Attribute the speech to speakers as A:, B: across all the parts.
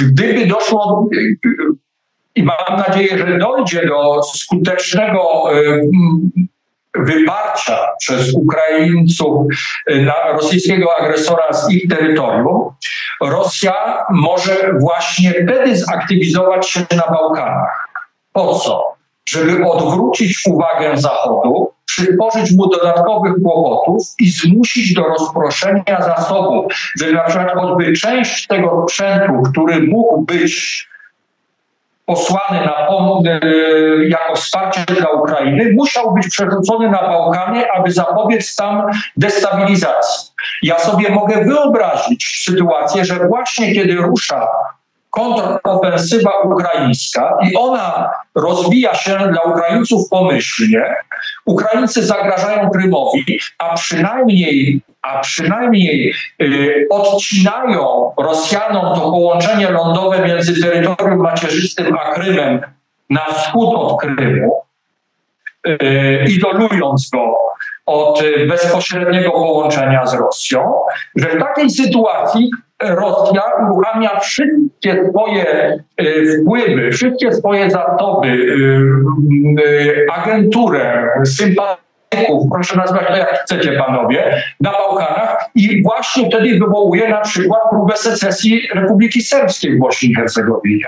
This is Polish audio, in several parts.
A: gdyby doszło i mam nadzieję, że dojdzie do skutecznego wyparcia przez Ukraińców na rosyjskiego agresora z ich terytorium, Rosja może właśnie wtedy zaktywizować się na Bałkanach. Po co? Żeby odwrócić uwagę Zachodu, przysporzyć mu dodatkowych kłopotów i zmusić do rozproszenia zasobów, żeby na przykład choćby część tego sprzętu, który mógł być posłany na, e, jako wsparcie dla Ukrainy, musiał być przerzucony na Bałkany, aby zapobiec tam destabilizacji. Ja sobie mogę wyobrazić sytuację, że właśnie kiedy rusza kontrofensywa ukraińska i ona rozwija się dla Ukraińców pomyślnie. Ukraińcy zagrażają Krymowi, a przynajmniej, a przynajmniej y, odcinają Rosjanom to połączenie lądowe między terytorium macierzystym a Krymem na wschód od Krymu, y, izolując go od bezpośredniego połączenia z Rosją, że w takiej sytuacji Rosja uruchamia wszystkie swoje y, wpływy, wszystkie swoje zasoby, y, y, agenturę, sympatyków, proszę nazwać to jak chcecie panowie, na Bałkanach i właśnie wtedy wywołuje na przykład próbę secesji Republiki Serbskiej w Bośni i Hercegowinie.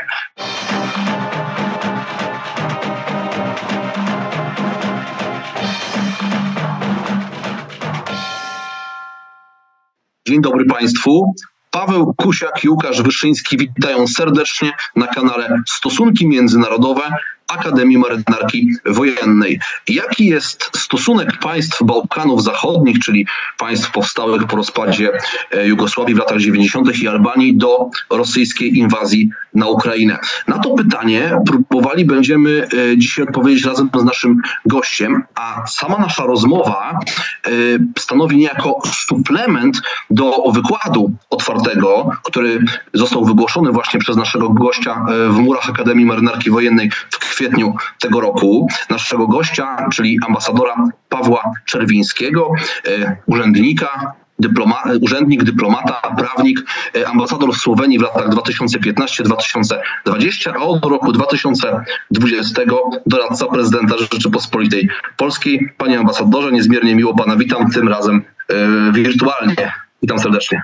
B: Dzień dobry Państwu. Paweł Kusiak i Łukasz Wyszyński witają serdecznie na kanale Stosunki Międzynarodowe Akademii Marynarki Wojennej. Jaki jest stosunek państw Bałkanów Zachodnich, czyli państw powstałych po rozpadzie e, Jugosławii w latach 90. i Albanii do rosyjskiej inwazji na Ukrainę? Na to pytanie próbowali będziemy e, dzisiaj odpowiedzieć razem z naszym gościem, a sama nasza rozmowa e, stanowi niejako suplement do wykładu otwartego, który został wygłoszony właśnie przez naszego gościa w murach Akademii Marynarki Wojennej w kwietniu tego roku naszego gościa, czyli ambasadora Pawła Czerwińskiego, e, urzędnika, Dyploma, urzędnik, dyplomata, prawnik, e, ambasador w Słowenii w latach 2015-2020, a od roku 2020 doradca prezydenta Rzeczypospolitej Polskiej. Panie ambasadorze, niezmiernie miło Pana witam, tym razem e, wirtualnie. Witam serdecznie.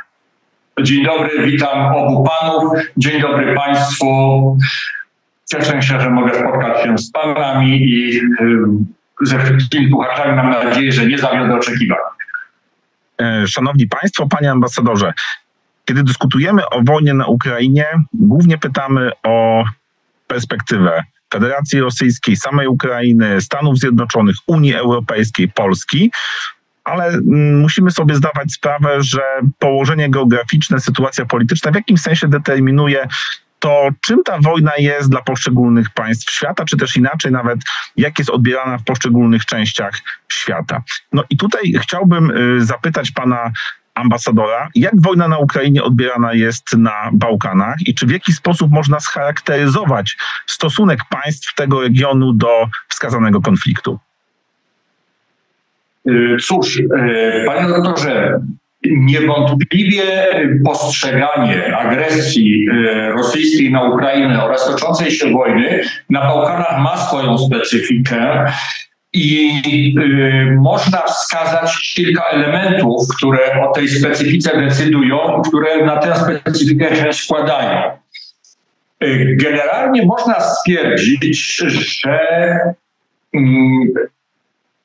A: Dzień dobry, witam obu panów. Dzień dobry Państwu. Cieszę się, że mogę spotkać się z Panami i ze wszystkimi słuchaczami. Mam nadzieję, że nie zawiodę oczekiwań.
C: E, szanowni Państwo, Panie Ambasadorze, kiedy dyskutujemy o wojnie na Ukrainie, głównie pytamy o perspektywę Federacji Rosyjskiej, samej Ukrainy, Stanów Zjednoczonych, Unii Europejskiej, Polski, ale mm, musimy sobie zdawać sprawę, że położenie geograficzne, sytuacja polityczna w jakimś sensie determinuje to czym ta wojna jest dla poszczególnych państw świata, czy też inaczej nawet, jak jest odbierana w poszczególnych częściach świata. No i tutaj chciałbym y, zapytać pana ambasadora, jak wojna na Ukrainie odbierana jest na Bałkanach i czy w jaki sposób można scharakteryzować stosunek państw tego regionu do wskazanego konfliktu?
A: Y, cóż, y, panie doktorze, Niewątpliwie postrzeganie agresji e, rosyjskiej na Ukrainę oraz toczącej się wojny na Bałkanach ma swoją specyfikę. I y, można wskazać kilka elementów, które o tej specyfice decydują, które na tę specyfikę się składają. Y, generalnie można stwierdzić, że y,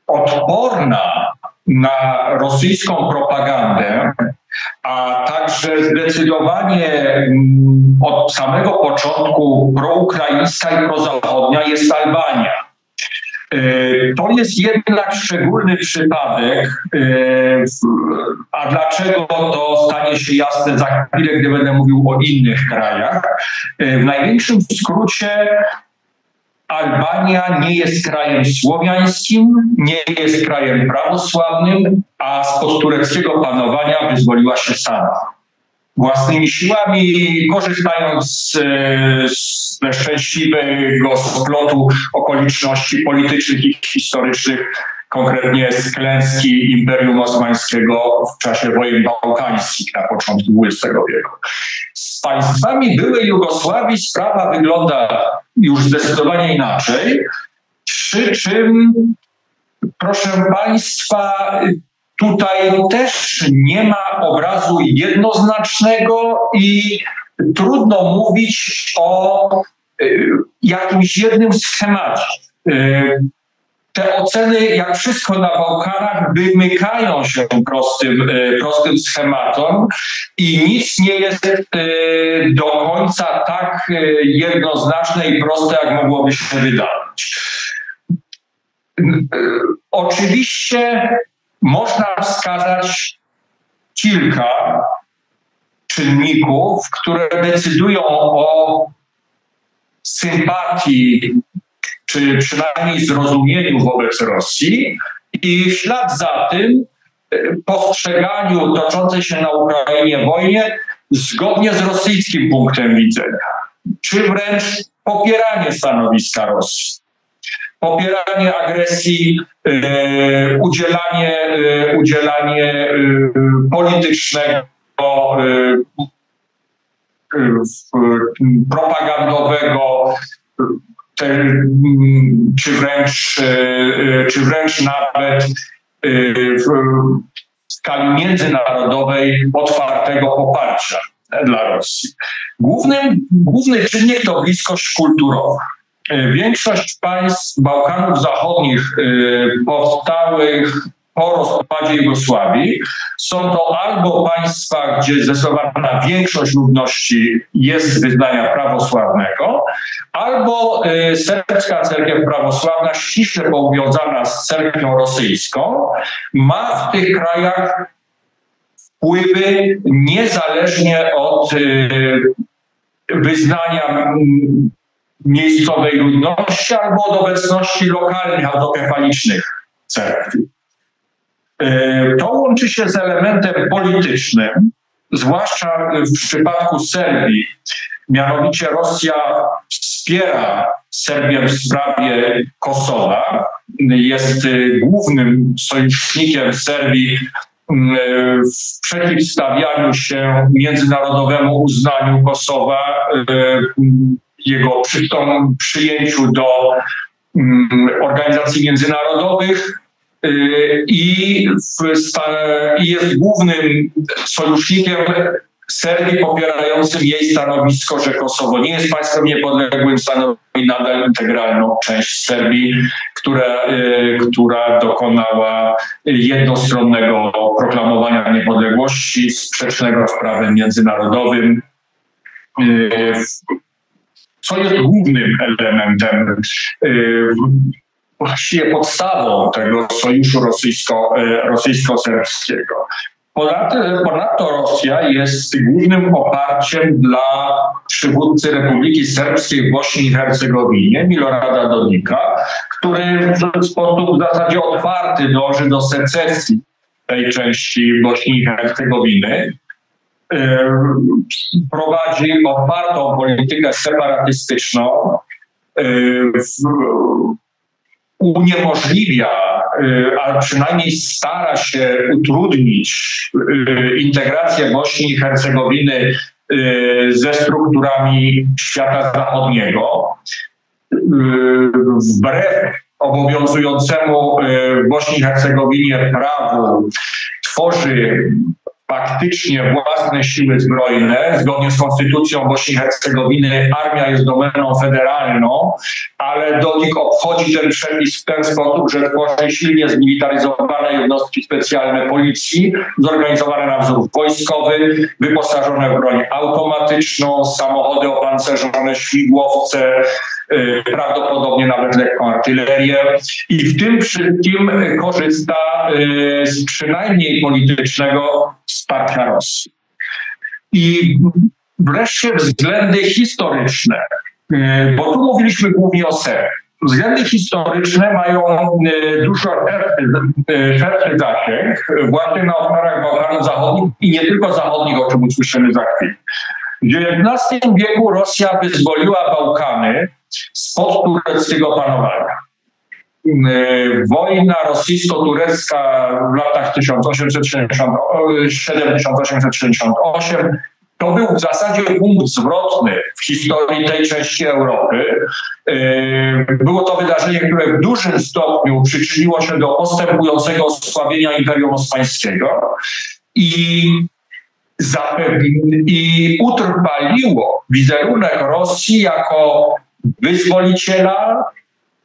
A: odporna na rosyjską propagandę, a także zdecydowanie mm, od samego początku proukraińska i prozachodnia jest Albania. E, to jest jednak szczególny przypadek, e, a dlaczego to stanie się jasne za chwilę, gdy będę mówił o innych krajach. E, w największym skrócie Albania nie jest krajem słowiańskim, nie jest krajem prawosławnym, a spod tureckiego panowania wyzwoliła się sama. Własnymi siłami, korzystając z, ze szczęśliwego splotu okoliczności politycznych i historycznych, konkretnie z klęski Imperium Osmańskiego w czasie wojen bałkańskich na początku XX wieku. Z państwami byłej Jugosławii sprawa wygląda już zdecydowanie inaczej, przy czym, proszę Państwa, tutaj też nie ma obrazu jednoznacznego i trudno mówić o y, jakimś jednym schemacie. Te oceny, jak wszystko na Bałkanach, wymykają się prostym, y, prostym schematom i nic nie jest do końca tak jednoznaczne i proste, jak mogłoby się wydawać. Oczywiście można wskazać kilka czynników, które decydują o sympatii, czy przynajmniej zrozumieniu wobec Rosji i w ślad za tym e, postrzeganiu toczącej się na Ukrainie wojnie zgodnie z rosyjskim punktem widzenia, czy wręcz popieranie stanowiska Rosji popieranie agresji, e, udzielanie, e, udzielanie e, politycznego, propagandowego, czy wręcz, czy wręcz nawet w skali międzynarodowej otwartego poparcia dla Rosji. Głównym, główny czynnik to bliskość kulturowa. E, większość państw Bałkanów Zachodnich e, powstałych po rozpadzie Jugosławii są to albo państwa, gdzie zdecydowana większość ludności jest wyznania prawosławnego, albo e, serbska cerkiew prawosławna, ściśle powiązana z cerkwią rosyjską, ma w tych krajach wpływy niezależnie od wyznania miejscowej ludności albo od obecności lokalnych autokefalicznych cerkwi. E, to łączy się z elementem politycznym, zwłaszcza w przypadku Serbii. Mianowicie Rosja wspiera Serbię w sprawie Kosowa. Jest e, głównym sojusznikiem Serbii w przeciwstawianiu się międzynarodowemu uznaniu Kosowa e, jego przy, przyjęciu do organizacji międzynarodowych i, w, i jest głównym sojusznikiem Serbii popierającym jej stanowisko, że Kosowo nie jest państwem niepodległym, stanowi nadal integralną część Serbii, która, y, która dokonała jednostronnego proklamowania niepodległości sprzecznego z prawem międzynarodowym. Y, co jest głównym elementem, y, właściwie podstawą tego sojuszu rosyjsko, y, rosyjsko-serbskiego. Ponadto Rosja jest głównym oparciem dla przywódcy Republiki Serbskiej w Bośni i Hercegowinie, Milorada Dodika, który w sposób w zasadzie otwarty dąży do secesji tej części Bośni i Hercegowiny. E, prowadzi otwartą politykę separatystyczną, e, uniemożliwia, e, a przynajmniej stara się utrudnić integrację Bośni i Hercegowiny ze strukturami świata zachodniego. Wbrew obowiązującemu w Bośni i Hercegowinie prawu tworzy faktycznie własne siły zbrojne. Zgodnie z konstytucją Bośni i Hercegowiny armia jest domeną federalną, ale Dodik obchodzi ten przepis w ten sposób, że tworzy silnie zmilitaryzowane jednostki specjalne policji, zorganizowane na wzór wojskowy, wyposażone w broń automatyczną, samochody opancerzone, śmigłowce, prawdopodobnie nawet lekką artylerię i w tym wszystkim korzysta y, z przynajmniej politycznego wsparcia Rosji. I wreszcie względy historyczne, e, bo tu mówiliśmy głównie o Serbii. Względy historyczne mają dużo szerszy zasięg, właśnie na obszarach Bałkanów Zachodnich i nie tylko zachodnich, o czym usłyszymy za chwilę. W XIX wieku Rosja wyzwoliła Bałkany spod tureckiego panowania. wojna rosyjsko-turecka w latach 1868 to był w zasadzie punkt zwrotny w historii tej części Europy. Było to wydarzenie, które w dużym stopniu przyczyniło się do postępującego osłabienia Imperium Osmańskiego i, i utrwaliło wizerunek Rosji jako wyzwoliciela,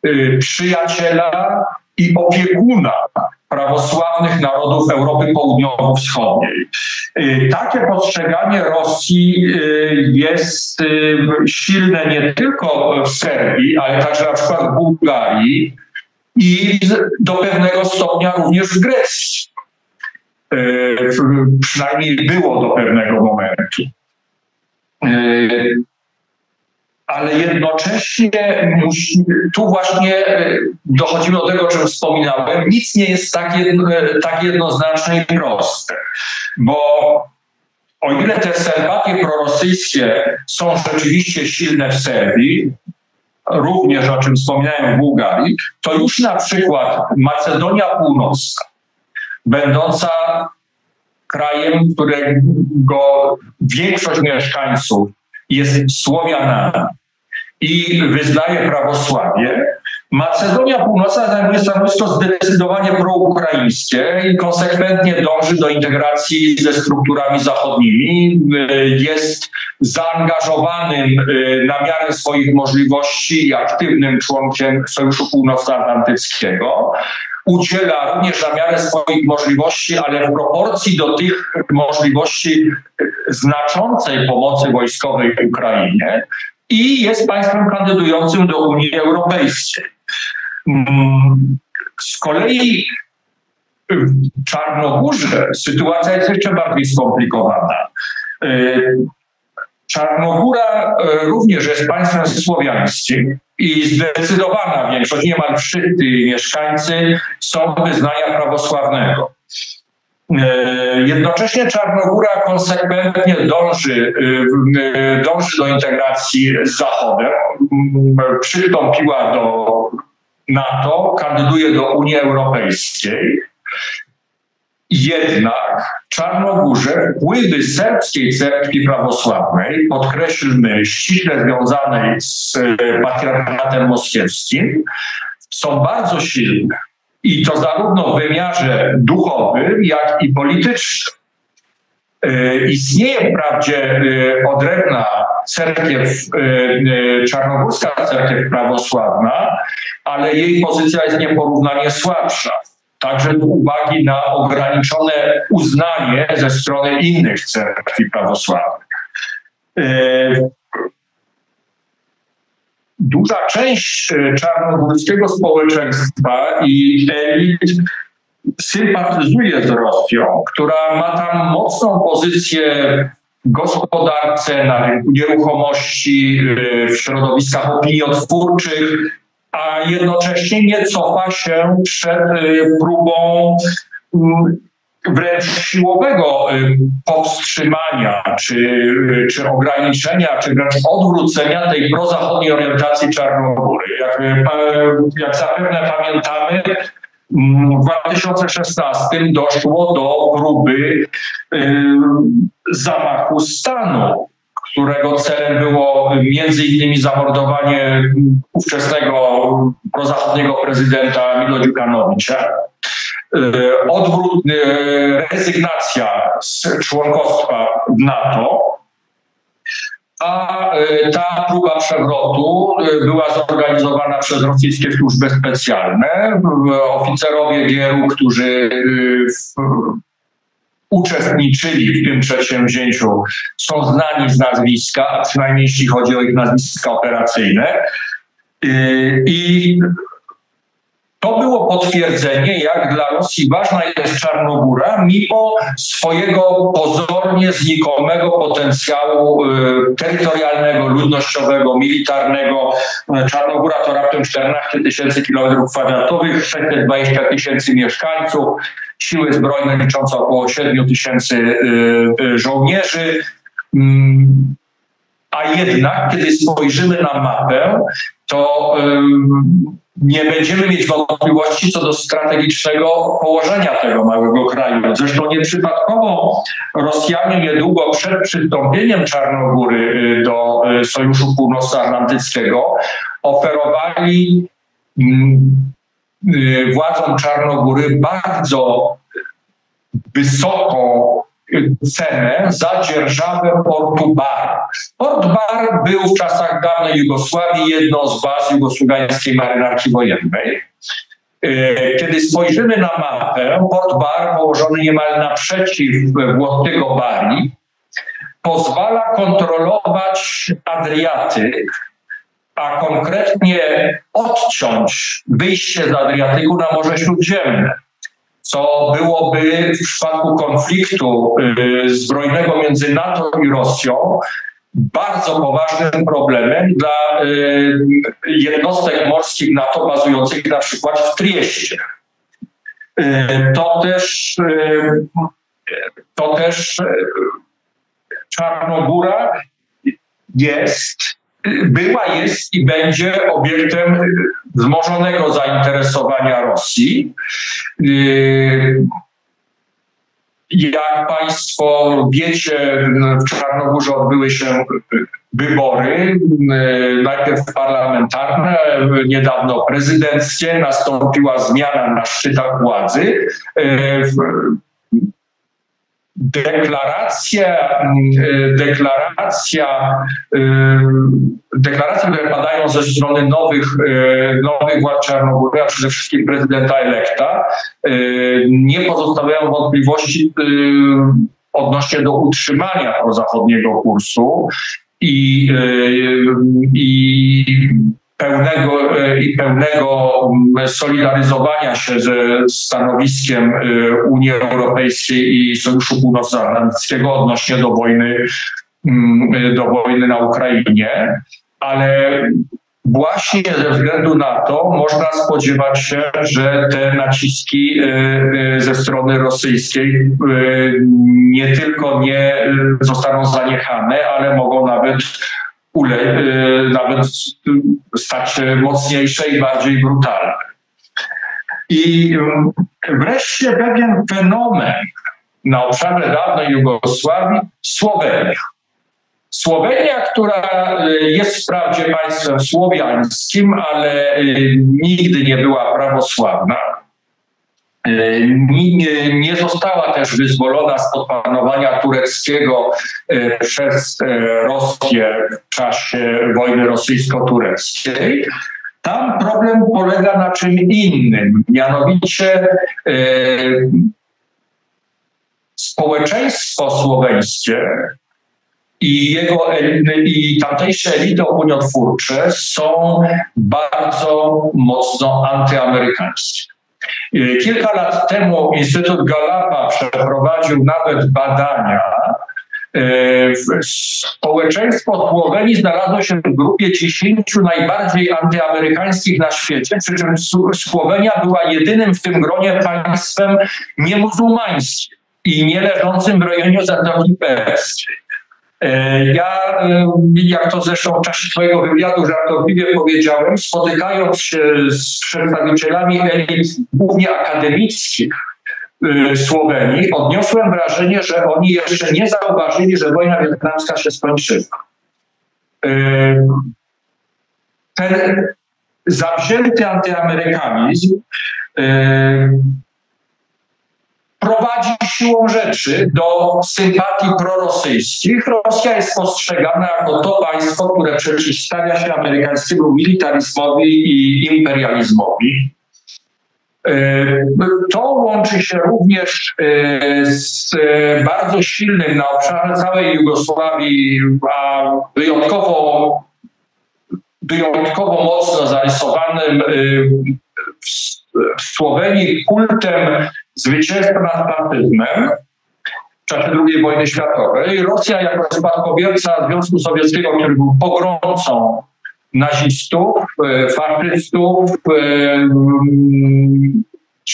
A: y, przyjaciela i opiekuna prawosławnych narodów Europy Południowo-Wschodniej. Y, takie postrzeganie Rosji y, jest silne nie tylko w Serbii, ale także na przykład w Bułgarii i do pewnego stopnia również w Grecji. Przynajmniej było do pewnego momentu. Ale jednocześnie tu właśnie e, dochodzimy do tego, o czym wspominałem, nic nie jest tak, jedno, e, tak jednoznaczne i proste, bo o ile te sympatie prorosyjskie są rzeczywiście silne w Serbii, również o czym wspomniałem w Bułgarii, to już na przykład Macedonia Północna, będąca krajem, którego większość mieszkańców jest Słowianami, i wyznaje prawosławie. Macedonia Północna zajmuje stanowisko zdecydowanie proukraińskie i konsekwentnie dąży do integracji ze strukturami zachodnimi. Jest zaangażowanym y, na miarę swoich możliwości i aktywnym członkiem Sojuszu Północnoatlantyckiego udziela również na miarę swoich możliwości, ale w proporcji do tych możliwości znaczącej pomocy wojskowej Ukrainie i jest państwem kandydującym do Unii Europejskiej. Mm, z kolei w Czarnogórze sytuacja jest jeszcze bardziej skomplikowana. Y, Czarnogóra y, również jest państwem słowiańskim i zdecydowana większość, niemal wszyscy mieszkańcy są wyznania prawosławnego. E, jednocześnie Czarnogóra konsekwentnie dąży, e, dąży do integracji z Zachodem. Przystąpiła do NATO, kandyduje do Unii Europejskiej. Jednak Czarnogórze wpływy serbskiej cerkwi prawosławnej, podkreślmy ściśle związanej z patriarchatem moskiewskim, są bardzo silne. I to zarówno w wymiarze duchowym, jak i politycznym. E, istnieje wprawdzie e, odrębna cerkiew, e, czarnogórska cerkiew prawosławna, ale jej pozycja jest nieporównanie słabsza. Także z uwagi na ograniczone uznanie ze strony innych cerkwi prawosławnych. Duża część e, czarnogórskiego społeczeństwa i elit sympatyzuje z Rosją, która ma tam mocną pozycję w gospodarce, na rynku nieruchomości, e, w środowiskach opiniotwórczych, a jednocześnie nie cofa się przed e, próbą mm, wręcz siłowego y, powstrzymania, czy, y, czy ograniczenia, czy wręcz odwrócenia tej prozachodniej orientacji Czarnogóry. Jak, y, jak zapewne pamiętamy, mm, w 2016 doszło do próby zamachu stanu, którego celem było między innymi zamordowanie ówczesnego prozachodniego prezydenta Milo Dziukanowicza. E, odwrót, e, rezygnacja z członkostwa w NATO, a e, ta próba przewrotu była zorganizowana przez rosyjskie służby specjalne. Oficerowie GRU, którzy uczestniczyli w tym przedsięwzięciu, są znani z nazwiska, a przynajmniej jeśli chodzi o ich nazwiska operacyjne. I to było potwierdzenie, jak dla Rosji ważna jest Czarnogóra, mimo swojego pozornie znikomego potencjału y, terytorialnego, ludnościowego, militarnego. Czarnogóra to raptem 14 tysięcy kilometrów kwadratowych, 620 tysięcy mieszkańców, siły zbrojne liczące około 7 tysięcy y, y, żołnierzy. Mm, a jednak, kiedy spojrzymy na mapę, to nie będziemy mieć wątpliwości co do strategicznego położenia tego małego kraju. Zresztą nieprzypadkowo Rosjanie niedługo przed przystąpieniem Czarnogóry y, do y, Sojuszu Północnoatlantyckiego oferowali mm, y, władzom Czarnogóry bardzo wysoką cenę za dzierżawę portu Bar. Port Bar był w czasach dawnej Jugosławii jedną z baz jugosłowiańskiej marynarki wojennej. E, kiedy spojrzymy na mapę, port Bar położony niemal naprzeciw włoskiego Bari pozwala kontrolować Adriatyk, a konkretnie odciąć wyjście z Adriatyku na Morze Śródziemne co byłoby w przypadku konfliktu y, zbrojnego między NATO i Rosją bardzo poważnym problemem dla y, jednostek morskich NATO bazujących na przykład w Trieście. Y, to też, to też Czarnogóra jest była, jest i będzie obiektem wzmożonego zainteresowania Rosji. Yy, jak Państwo wiecie, w Czarnogórze odbyły się wybory, yy, najpierw parlamentarne, niedawno prezydenckie, nastąpiła zmiana na szczytach władzy. Yy, deklaracja, y, deklaracja, y, deklaracje, które padają ze strony nowych, y, nowych władz Czarnogóry, a przede wszystkim prezydenta elekta, nie pozostawiają wątpliwości odnośnie do utrzymania prozachodniego kursu i, i pełnego e, i pełnego mm, solidaryzowania się ze stanowiskiem e, Unii Europejskiej i Sojuszu Północnoatlantyckiego odnośnie do wojny, mm, do wojny na Ukrainie, ale właśnie ze względu na to można spodziewać się, że te naciski e, ze strony rosyjskiej nie tylko nie zostaną zaniechane, ale mogą nawet ule, nawet się mocniejsze i bardziej brutalne. I y, wreszcie pewien fenomen na obszarze dawnej Jugosławii Słowenia. Słowenia, która y, jest wprawdzie państwem słowiańskim, ale nigdy nie była prawosławna E, nie została też wyzwolona spod panowania tureckiego e, przez e, Rosję w czasie wojny rosyjsko-tureckiej. Tam problem polega na czym innym, mianowicie społeczeństwo słoweńskie i jego i tamtejsze elity opiniotwórcze są bardzo mocno antyamerykańskie. Kilka lat temu Instytut Galapa przeprowadził nawet badania. Społeczeństwo Słowenii znalazło się w grupie 10 najbardziej antyamerykańskich na świecie, przy czym Słowenia była jedynym w tym gronie państwem niemuzułmańskim i nie leżącym w rejonie Zatoki Perskiej. E, ja, e, jak to zresztą w czasie swojego wywiadu żartobliwie powiedziałem, spotykając się z przedstawicielami elit, głównie akademickich e, Słowenii, odniosłem wrażenie, że oni jeszcze nie zauważyli, że wojna wietnamska się skończyła. Ten zawzięty antyamerykanizm prowadzi siłą rzeczy do sympatii prorosyjskich. Rosja jest postrzegana jako to państwo, które przeciwstawia się amerykańskiemu militaryzmowi i imperializmowi. E, to łączy się również e, z bardzo silnym na obszarze całej Jugosławii, a wyjątkowo, wyjątkowo mocno zarysowanym e, w Słowenii kultem zwycięstwa nad partyzmem w czasie II wojny światowej. Rosja jako spadkobierca Związku Sowieckiego, który był pogromcą nazistów, e, faszystów,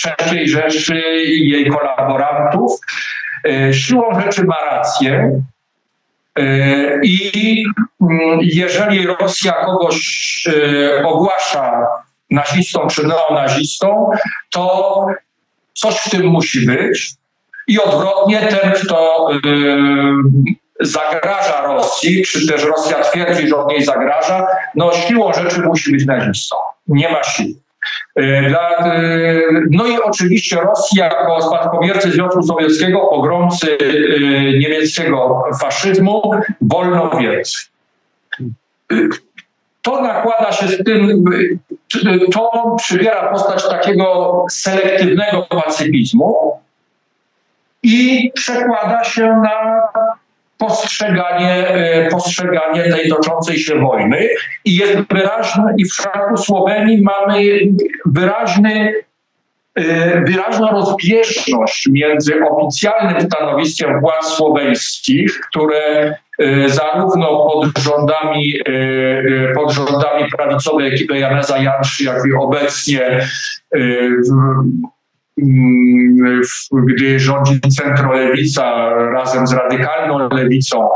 A: III e, Rzeszy i jej kolaborantów, e, siłą rzeczy ma rację. I mm, jeżeli Rosja kogoś ogłasza nazistą czy neonazistą, to coś w tym musi być. I odwrotnie, ten, kto zagraża Rosji, czy też Rosja twierdzi, że od niej zagraża, no siłą rzeczy musi być nazistą. Nie ma siły. Dla, no i oczywiście Rosja jako spadkobiercy Związku Sowieckiego, pogromcy niemieckiego faszyzmu, wolno więcej to nakłada się z tym, to przybiera postać takiego selektywnego pacyfizmu i przekłada się na postrzeganie, e, postrzeganie tej toczącej się wojny. I jest wyraźne, i w przypadku Słowenii mamy wyraźny wyraźna rozbieżność między oficjalnym stanowiskiem władz słoweńskich, które E, zarówno pod rządami, e, pod rządami prawicowej ekipy Janeza Janszy, jak i obecnie gdy rządzi centrolewica razem z radykalną lewicą,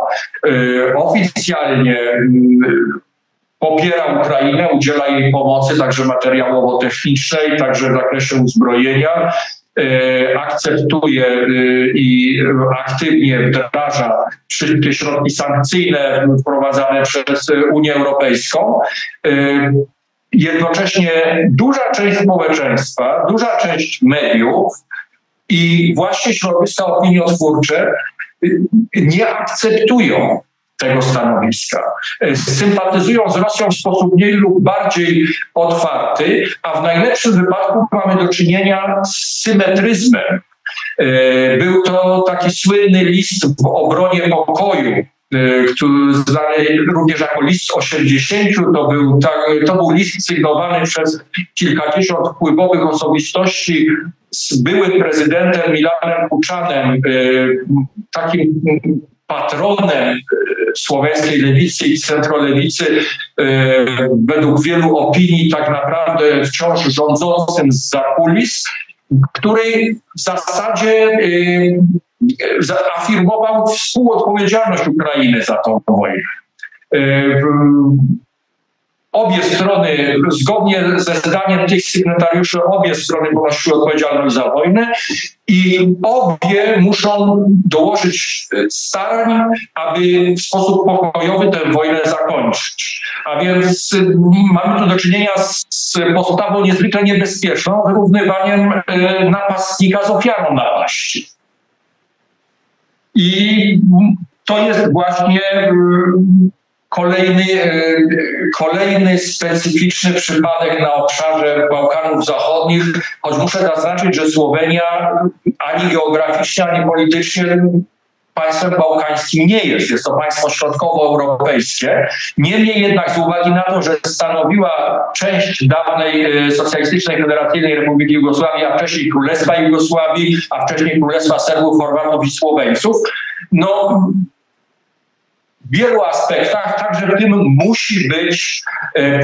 A: oficjalnie popiera Ukrainę, udziela jej pomocy, także materiałowo-technicznej, także w zakresie uzbrojenia. E, akceptuje e, i aktywnie wdraża wszystkie środki sankcyjne wprowadzane przez Unię Europejską. E, jednocześnie duża część społeczeństwa, duża część mediów i właśnie środowiska opiniotwórcze nie akceptują tego stanowiska. E, sympatyzują z Rosją w sposób mniej lub bardziej otwarty, a w najlepszym wypadku mamy do czynienia z symetryzmem. E, był to taki słynny list w obronie pokoju, e, który znany również jako list 80, to był, to był list sygnowany przez kilkadziesiąt wpływowych osobistości z byłym prezydentem Milanem Kuczanem, takim patronem słoweńskiej lewicy i centrolewicy, e, według wielu opinii tak naprawdę wciąż rządzącym z zakulis, który w zasadzie e, afirmował współodpowiedzialność Ukrainy za tą wojnę. Obie strony, zgodnie ze zdaniem tych sygnatariuszy, obie strony ponosiły odpowiedzialność za wojnę i obie muszą dołożyć starań, aby w sposób pokojowy tę wojnę zakończyć. A więc mamy tu do czynienia z postawą niezwykle niebezpieczną, wyrównywaniem e, napastnika z ofiarą napaści. I to jest właśnie Kolejny, e, kolejny specyficzny przypadek na obszarze Bałkanów Zachodnich, choć muszę zaznaczyć, że Słowenia ani geograficznie, ani politycznie państwem bałkańskim nie jest. Jest to państwo środkowoeuropejskie. Niemniej jednak z uwagi na to, że stanowiła część dawnej e, Socjalistycznej Federacyjnej Republiki Jugosławii, a wcześniej Królestwa Jugosławii, a wcześniej Królestwa Serbów, Chorwatów i Słoweńców, no wielu aspektach, także w tym musi być, e,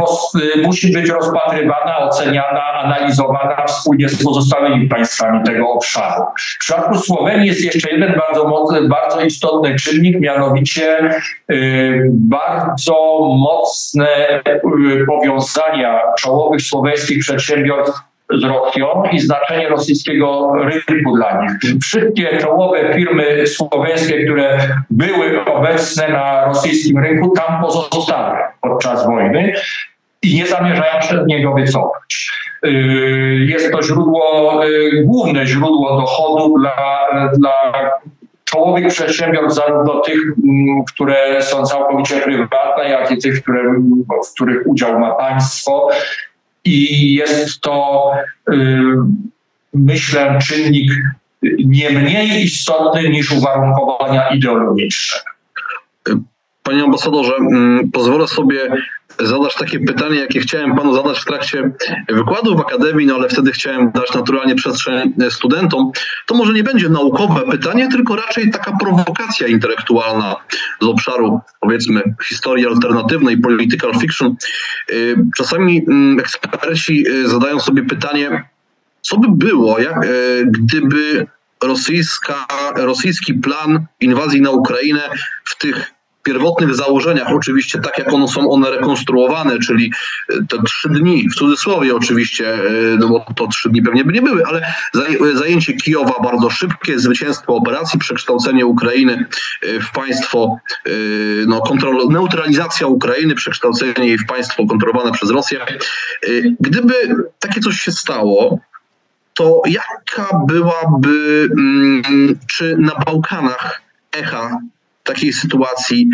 A: e, musi być rozpatrywana, oceniana, analizowana wspólnie z pozostałymi państwami tego obszaru. W przypadku Słowenii jest jeszcze jeden bardzo, mocny, bardzo istotny czynnik, mianowicie e, bardzo mocne powiązania czołowych słoweńskich przedsiębiorstw z Rosją i znaczenie rosyjskiego rynku dla nich. Wszystkie czołowe firmy słoweńskie, które były obecne na rosyjskim rynku, tam pozostały podczas wojny i nie zamierzają się z niego wycofać. Y, jest to źródło, y, główne źródło dochodu dla, dla czołowych przedsiębiorstw, zarówno tych, mm, które są całkowicie prywatne, jak i tych, które, w których udział ma państwo i jest to, y, myślę, czynnik nie mniej istotny niż uwarunkowania ideologiczne.
B: Panie ambasadorze, mm, pozwolę sobie zadać takie pytanie, jakie chciałem panu zadać w trakcie wykładu w Akademii, no ale wtedy chciałem dać naturalnie przestrzeń studentom. To może nie będzie naukowe pytanie, tylko raczej taka prowokacja intelektualna z obszaru, powiedzmy, historii alternatywnej, political fiction. Y, czasami mm, eksperci y, zadają sobie pytanie, co by było, jak, y, gdyby rosyjska, rosyjski plan inwazji na Ukrainę w tych pierwotnych założeniach, oczywiście tak jak one są one rekonstruowane, czyli te trzy dni, w cudzysłowie oczywiście, no bo to trzy dni pewnie by nie były, ale zajęcie Kijowa bardzo szybkie, zwycięstwo operacji, przekształcenie Ukrainy w państwo, no, kontrol, neutralizacja Ukrainy, przekształcenie jej w państwo kontrolowane przez Rosję. Gdyby takie coś się stało, to jaka byłaby, mm, czy na Bałkanach echa takiej sytuacji,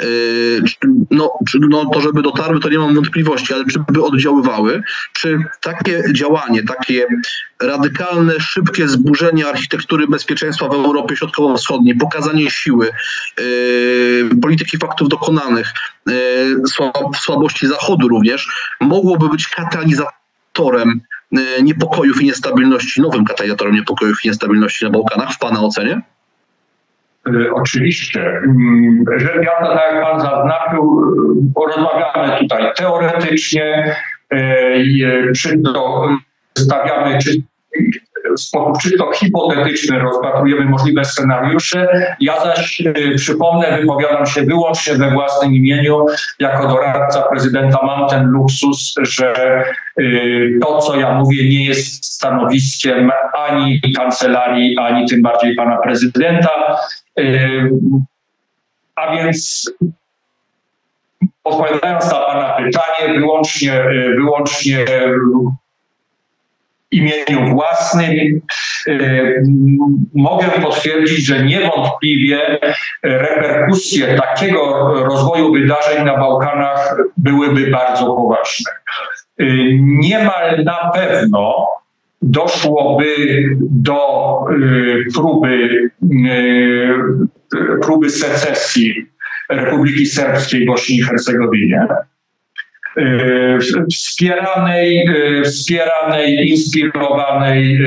B: yy, no, no to żeby dotarły, to nie mam wątpliwości, ale czy by oddziaływały, czy takie działanie, takie radykalne, szybkie zburzenie architektury bezpieczeństwa w Europie Środkowo-Wschodniej, pokazanie siły, yy, polityki faktów dokonanych, yy, słabości Zachodu również, mogłoby być katalizatorem niepokojów i niestabilności, nowym katalizatorem niepokojów i niestabilności na Bałkanach, w Pana ocenie?
A: Y, oczywiście. Mm, Rzecz jasna, tak jak Pan zaznaczył, y, rozmawiamy tutaj teoretycznie, y, czy to stawiamy czy w sposób czysto hipotetyczny rozpatrujemy możliwe scenariusze. Ja zaś przypomnę, wypowiadam się wyłącznie we własnym imieniu. Jako doradca prezydenta mam ten luksus, że to, co ja mówię, nie jest stanowiskiem ani kancelarii, ani tym bardziej pana prezydenta. A więc odpowiadając na Pana pytanie, wyłącznie, wyłącznie imieniu własnym, mogę potwierdzić, że niewątpliwie reperkusje takiego rozwoju wydarzeń na Bałkanach byłyby bardzo poważne. Niemal na pewno doszłoby do y, próby, y, próby secesji Republiki Serbskiej Bośni i Hercegowinie, y, wspieranej, wspieranej inspirowanej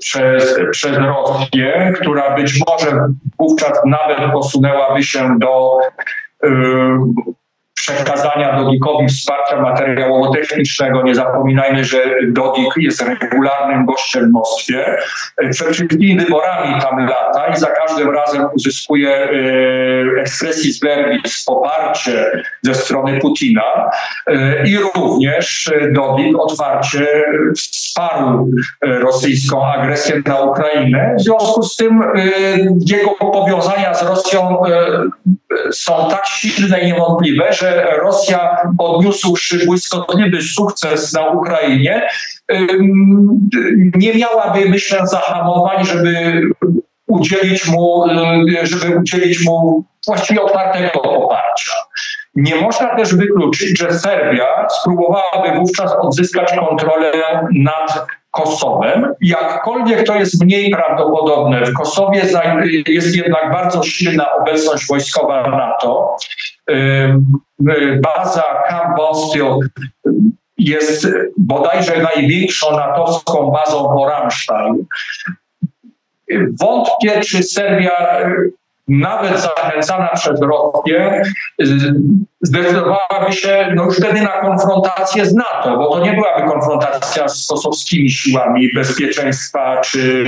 A: przez, przez Rosję, która być może wówczas nawet posunęłaby się do przekazania Dodikowi wsparcia materiałowo-technicznego. Nie zapominajmy, że Dodik jest regularnym gościem w Moskwie. Przed wszystkimi wyborami tam lata i za każdym razem uzyskuje e, ekspresji z verbis poparcie ze strony Putina e, i również Dodik otwarcie wsparł e, rosyjską agresję na Ukrainę. W związku z tym jego powiązania z Rosją są tak silne i niewątpliwe, że Rosja odniósłszy błyskotliwy sukces na Ukrainie, nie miałaby, myślę, zahamowań, żeby udzielić mu, żeby udzielić mu właściwie otwartego poparcia. Nie można też wykluczyć, że Serbia spróbowałaby wówczas odzyskać kontrolę nad Kosowem. Jakkolwiek to jest mniej prawdopodobne, w Kosowie jest jednak bardzo silna obecność wojskowa NATO. Baza Camp Bostil jest bodajże największą natowską bazą po Ramstein. Wątpię, czy Serbia nawet zachęcana przez Rosję, zdecydowałaby się no już wtedy na konfrontację z NATO, bo to nie byłaby konfrontacja z kosowskimi siłami bezpieczeństwa czy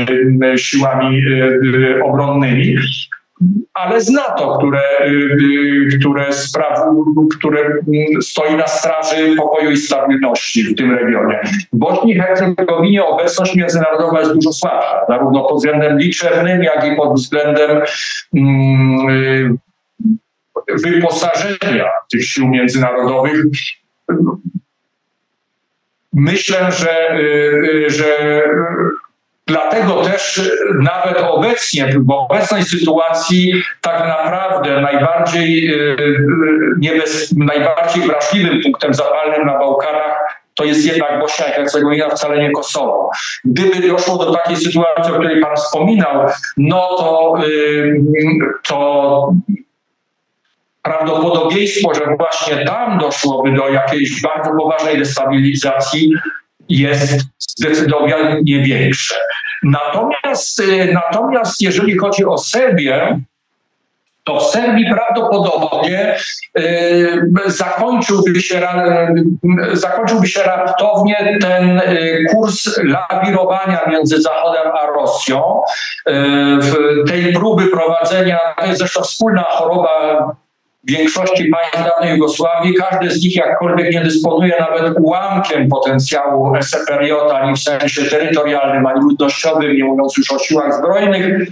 A: siłami y, obronnymi, ale z NATO, które, y, które, spraw, które stoi na straży pokoju i stabilności w tym regionie. W Bośni i Hercegowinie obecność międzynarodowa jest dużo słabsza, zarówno pod względem liczebnym, jak i pod względem mm, wyposażenia tych sił międzynarodowych. Myślę, że, y, że Dlatego też nawet obecnie, w obecnej sytuacji, tak naprawdę najbardziej, e, niebez, najbardziej wrażliwym punktem zapalnym na Bałkanach to jest jednak Bośnia i Hercegowina, wcale nie Kosowo. Gdyby doszło do takiej sytuacji, o której Pan wspominał, no to, to prawdopodobieństwo, że właśnie tam doszłoby do jakiejś bardzo poważnej destabilizacji, jest zdecydowanie większe. Natomiast, y, natomiast jeżeli chodzi o Serbię, to w Serbii prawdopodobnie y, zakończyłby, się, y, zakończyłby się raptownie ten y, kurs lawirowania między Zachodem a Rosją. W tej próby prowadzenia, to jest zresztą wspólna choroba większości państw dawnej Jugosławii, każdy z nich jakkolwiek nie dysponuje nawet ułamkiem potencjału SFRJ, ani w sensie terytorialnym, ani ludnościowym, nie mówiąc już o siłach zbrojnych,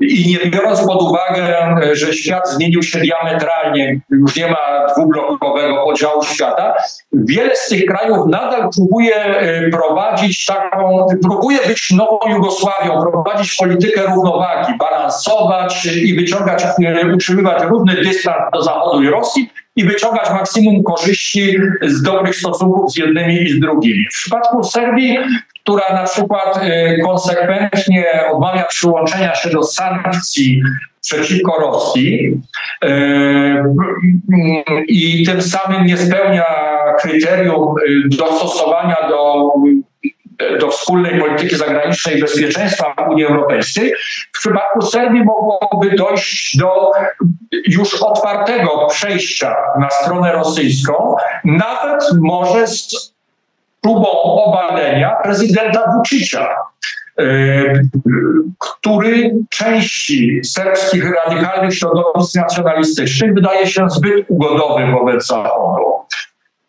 A: i nie biorąc pod uwagę, że świat zmienił się diametralnie, już nie ma dwublokowego podziału świata, wiele z tych krajów nadal próbuje e, prowadzić taką, próbuje być nową Jugosławią, prowadzić politykę równowagi, balansować i wyciągać, e, utrzymywać równy dystans do Zachodu i Rosji, i wyciągać maksimum korzyści z dobrych stosunków z jednymi i z drugimi. W przypadku Serbii która na przykład y, konsekwentnie odmawia przyłączenia się do sankcji przeciwko Rosji y, i tym samym nie spełnia kryterium y, dostosowania do do wspólnej polityki zagranicznej i bezpieczeństwa Unii Europejskiej, w przypadku Serbii mogłoby dojść do już otwartego przejścia na stronę rosyjską, nawet może z próbą obalenia prezydenta Vučića, e, który części serbskich radykalnych środowisk nacjonalistycznych wydaje się zbyt ugodowy wobec Zachodu.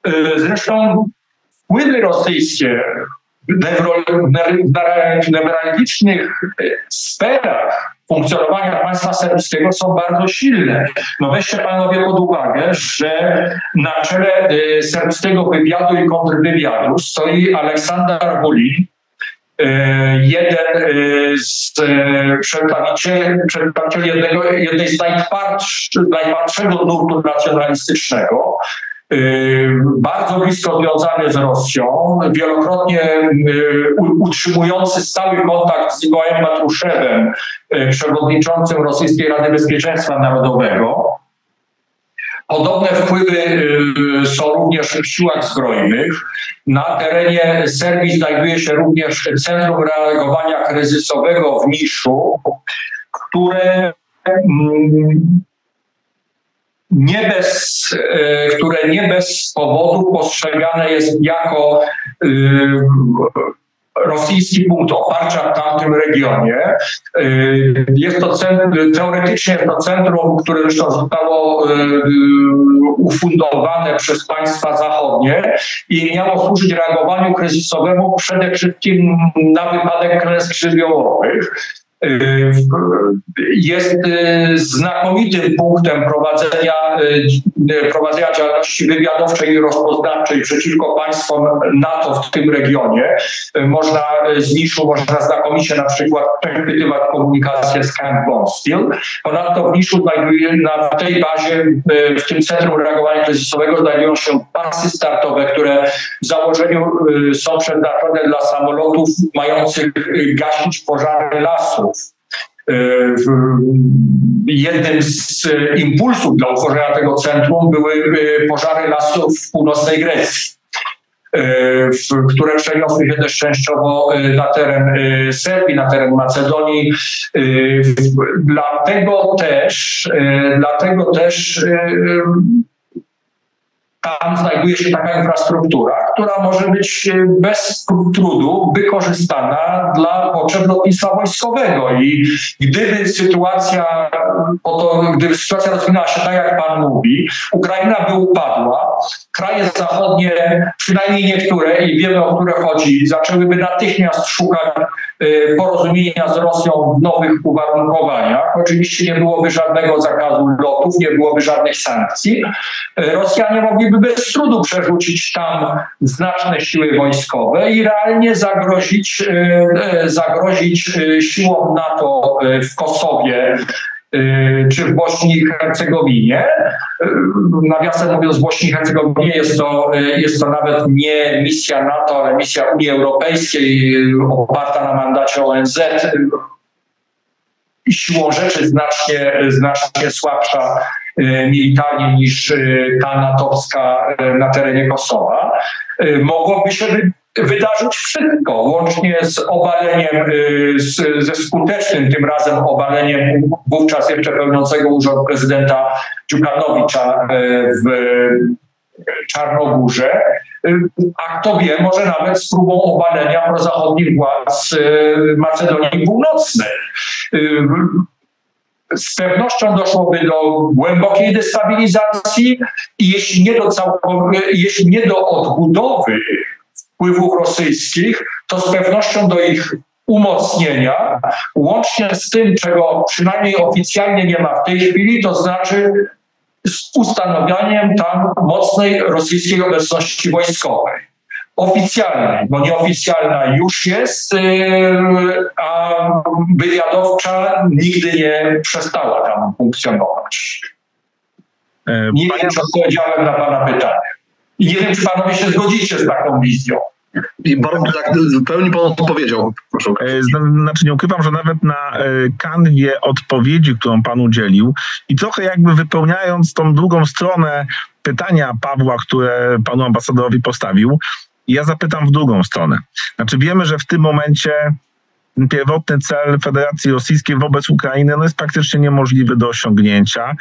A: E, zresztą wpływy rosyjskie w newralgicznych sferach funkcjonowania państwa serbskiego są bardzo silne. No weźcie panowie pod uwagę, że na czele y, serbskiego wywiadu i kontrwywiadu stoi Aleksander Vulin, y, jeden y, z przedstawicieli, przedstawicieli jednego, jednej z najtwardszego nurtu nacjonalistycznego, bardzo blisko związany z Rosją, wielokrotnie utrzymujący stały kontakt z Mikołajem Matruszewem, przewodniczącym Rosyjskiej Rady Bezpieczeństwa Narodowego. Podobne wpływy są również w siłach zbrojnych. Na terenie Serbii znajduje się również Centrum Reagowania Kryzysowego w Niszu, które nie bez, e, które nie bez powodu postrzegane jest jako e, rosyjski punkt oparcia w tamtym regionie. E, jest to centrum, teoretycznie jest to centrum, które zresztą zostało ufundowane przez państwa zachodnie i miało służyć reagowaniu kryzysowemu przede wszystkim na wypadek klęsk żywiołowych. Y, jest y, znakomitym punktem prowadzenia, y, prowadzenia działalności wywiadowczej i rozpoznawczej przeciwko państwom NATO w tym regionie. Można z niszu, można znakomicie na przykład przechwytywać komunikację z Camp Bonsfield. Ponadto w niszu znajduje, na tej bazie, w tym Centrum Reagowania Kryzysowego znajdują się pasy startowe, które w założeniu są przeznaczone dla samolotów mających gasić pożary lasu jednym z impulsów dla utworzenia tego centrum były e, pożary lasów w północnej Grecji e, które przeniosły się też częściowo na teren Serbii, na teren Macedonii. Dlatego też, dlatego też tam znajduje się taka infrastruktura, która może być e, bez trudu wykorzystana dla potrzeb lotnictwa wojskowego. I gdyby sytuacja, to, gdyby sytuacja rozwinęła się tak, jak Pan mówi, Ukraina by upadła, kraje zachodnie, przynajmniej niektóre, i wiemy o które chodzi, zaczęłyby natychmiast szukać e, porozumienia z Rosją w nowych uwarunkowaniach. Oczywiście nie byłoby żadnego zakazu lotów, nie byłoby żadnych sankcji. E, Rosjanie mogliby bez trudu przerzucić tam znaczne siły wojskowe i realnie zagrozić, e, zagrozić siłom NATO w Kosowie czy w Bośni i Hercegowinie. Nawiasem mówiąc, w Bośni i Hercegowinie jest to, jest to nawet nie misja NATO, ale misja Unii Europejskiej oparta na mandacie ONZ. Siłą rzeczy znacznie, znacznie słabsza militarnie niż ta natowska na terenie Kosowa. Mogłoby się wydarzyć wszystko, łącznie z obaleniem, ze skutecznym tym razem obaleniem wówczas jeszcze pełniącego urząd prezydenta Dziukanowicza w Czarnogórze, a kto wie, może nawet z próbą obalenia prozachodnich władz Macedonii Północnej z pewnością doszłoby do głębokiej destabilizacji i jeśli nie do, jeśli nie do odbudowy wpływów rosyjskich, to z pewnością do ich umocnienia, łącznie z tym, czego przynajmniej oficjalnie nie ma w tej chwili, to znaczy z ustanowieniem tam mocnej rosyjskiej obecności wojskowej. Oficjalnej, bo nieoficjalna już jest, a wywiadowcza nigdy nie przestała tam funkcjonować. E, nie wiem, czy odpowiedziałem na Pana pytanie. I nie wiem, czy panowie się zgodzicie z taką wizją.
B: I bardzo tak w pełni pan odpowiedział. Proszę. E,
C: znaczy nie ukrywam, że nawet na e, kanwie odpowiedzi, którą pan udzielił i trochę jakby wypełniając tą drugą stronę pytania Pawła, które panu ambasadorowi postawił, ja zapytam w drugą stronę. Znaczy wiemy, że w tym momencie pierwotny cel Federacji Rosyjskiej wobec Ukrainy no jest praktycznie niemożliwy do osiągnięcia.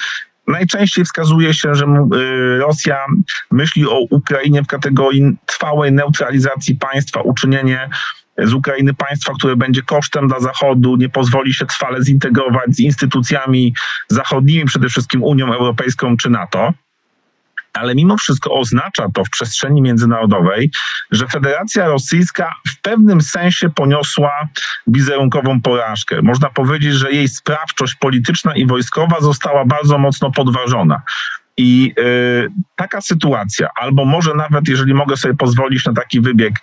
C: Najczęściej wskazuje się, że y, Rosja myśli o Ukrainie w kategorii trwałej neutralizacji państwa, uczynienie z Ukrainy państwa, które będzie kosztem dla Zachodu, nie pozwoli się trwale zintegrować z instytucjami zachodnimi, przede wszystkim Unią Europejską czy NATO ale mimo wszystko oznacza to w przestrzeni międzynarodowej, że Federacja Rosyjska w pewnym sensie poniosła wizerunkową porażkę. Można powiedzieć, że jej sprawczość polityczna i wojskowa została bardzo mocno podważona. I y, taka sytuacja, albo może nawet, jeżeli mogę sobie pozwolić na taki wybieg,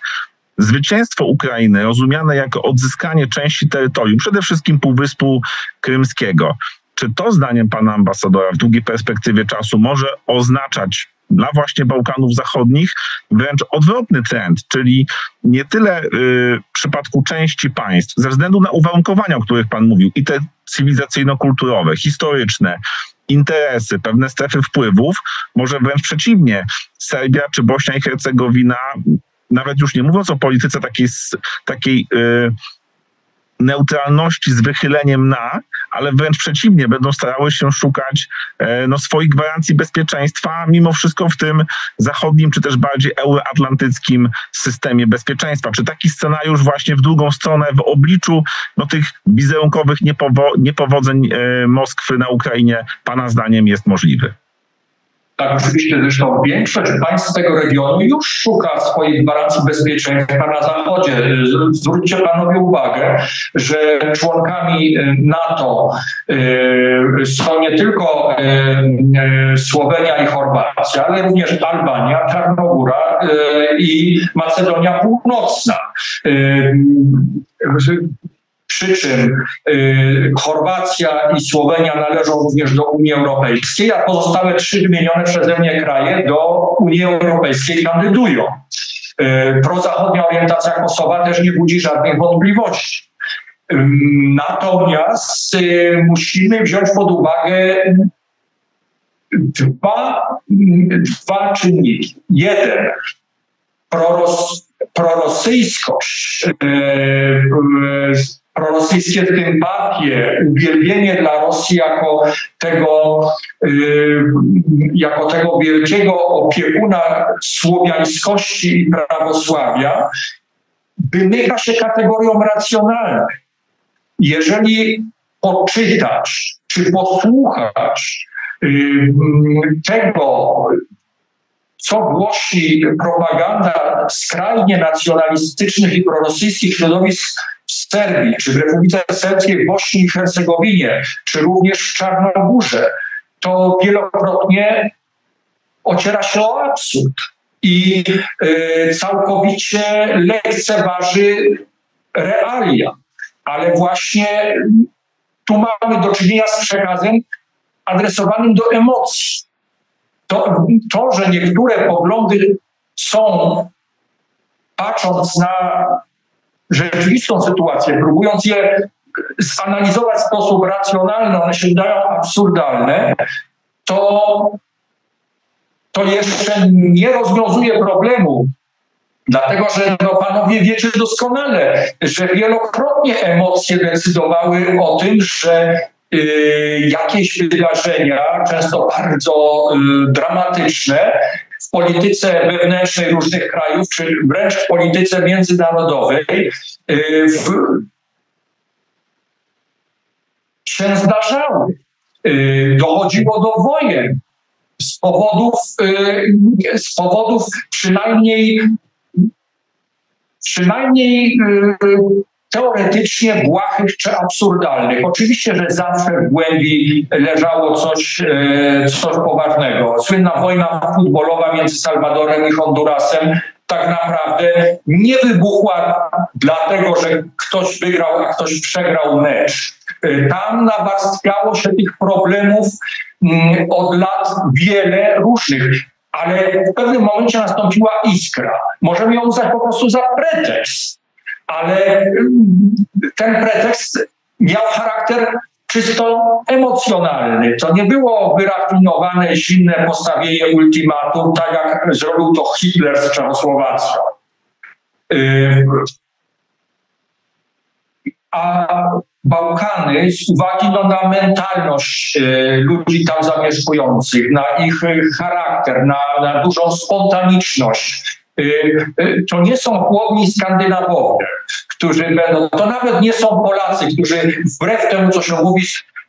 C: zwycięstwo Ukrainy, rozumiane jako odzyskanie części terytorium, przede wszystkim Półwyspu Krymskiego, czy to zdaniem pana ambasadora w długiej perspektywie czasu może oznaczać dla właśnie Bałkanów Zachodnich wręcz odwrotny trend, czyli nie tyle y, w przypadku części państw, ze względu na uwarunkowania, o których Pan mówił, i te cywilizacyjno-kulturowe, historyczne, interesy, pewne strefy wpływów, może wręcz przeciwnie, Serbia czy Bośnia i Hercegowina, nawet już nie mówiąc o polityce takiej, takiej y, neutralności z wychyleniem na, ale wręcz przeciwnie, będą starały się szukać e, no, swoich gwarancji bezpieczeństwa, mimo wszystko w tym zachodnim, czy też bardziej euroatlantyckim systemie bezpieczeństwa. Czy taki scenariusz właśnie w drugą stronę, w obliczu no, tych wizerunkowych niepowo niepowodzeń e, Moskwy na Ukrainie, Pana zdaniem jest możliwy?
A: Tak, oczywiście zresztą większość państw tego regionu już szuka swoich gwarancji bezpieczeństwa na Zachodzie. Zwróćcie panowie uwagę, że członkami NATO y, są nie tylko y, y, Słowenia i Chorwacja, ale również Albania, Czarnogóra i Macedonia Północna przy czym y, Chorwacja i Słowenia należą również do Unii Europejskiej, a pozostałe trzy wymienione przeze mnie kraje do Unii Europejskiej kandydują. Y, prozachodnia orientacja Kosowa też nie budzi żadnych wątpliwości. Natomiast y, musimy wziąć pod uwagę dwa, dwa czynniki. Jeden, proros, prorosyjskość prorosyjskie sympatie, uwielbienie dla Rosji jako tego, y, jako tego wielkiego opiekuna słowiańskości i prawosławia, wymyka się kategorią racjonalną. Jeżeli poczytać czy posłuchać y, tego, co głosi propaganda skrajnie nacjonalistycznych i prorosyjskich środowisk w Serbii, czy w Republice Serbskiej, w Bośni i Hercegowinie, czy również w Czarnogórze, to wielokrotnie ociera się o absurd i y, całkowicie lekceważy realia. Ale właśnie tu mamy do czynienia z przekazem adresowanym do emocji. To, to że niektóre poglądy są, patrząc na rzeczywistą sytuację, próbując je zanalizować w sposób racjonalny, one się wydają absurdalne, to, to jeszcze nie rozwiązuje problemu. Dlatego, że no, panowie wiecie doskonale, że wielokrotnie emocje decydowały o tym, że jakieś wydarzenia, często bardzo y, dramatyczne, w polityce wewnętrznej różnych krajów, czy wręcz w polityce międzynarodowej, y, w, się zdarzały. Y, dochodziło do wojen z powodów, y, z powodów przynajmniej, przynajmniej y, teoretycznie błahych czy absurdalnych. Oczywiście, że zawsze w głębi leżało coś, coś poważnego. Słynna wojna futbolowa między Salwadorem i Hondurasem tak naprawdę nie wybuchła dlatego, że ktoś wygrał, a ktoś przegrał mecz. Tam nawarstwiało się tych problemów mm, od lat wiele różnych, ale w pewnym momencie nastąpiła iskra. Możemy ją uznać po prostu za pretekst, ale mm, ten pretekst miał charakter czysto emocjonalny. To nie było wyrafinowane, zimne postawienie ultimatum, tak jak zrobił to Hitler z Czechosłowacją. Y, a Bałkany z uwagi no, na mentalność y, ludzi tam zamieszkujących, na ich charakter, na, na dużą spontaniczność, y, to nie są chłodni Skandynawowie, którzy będą, to nawet nie są Polacy, którzy wbrew temu, co się mówi,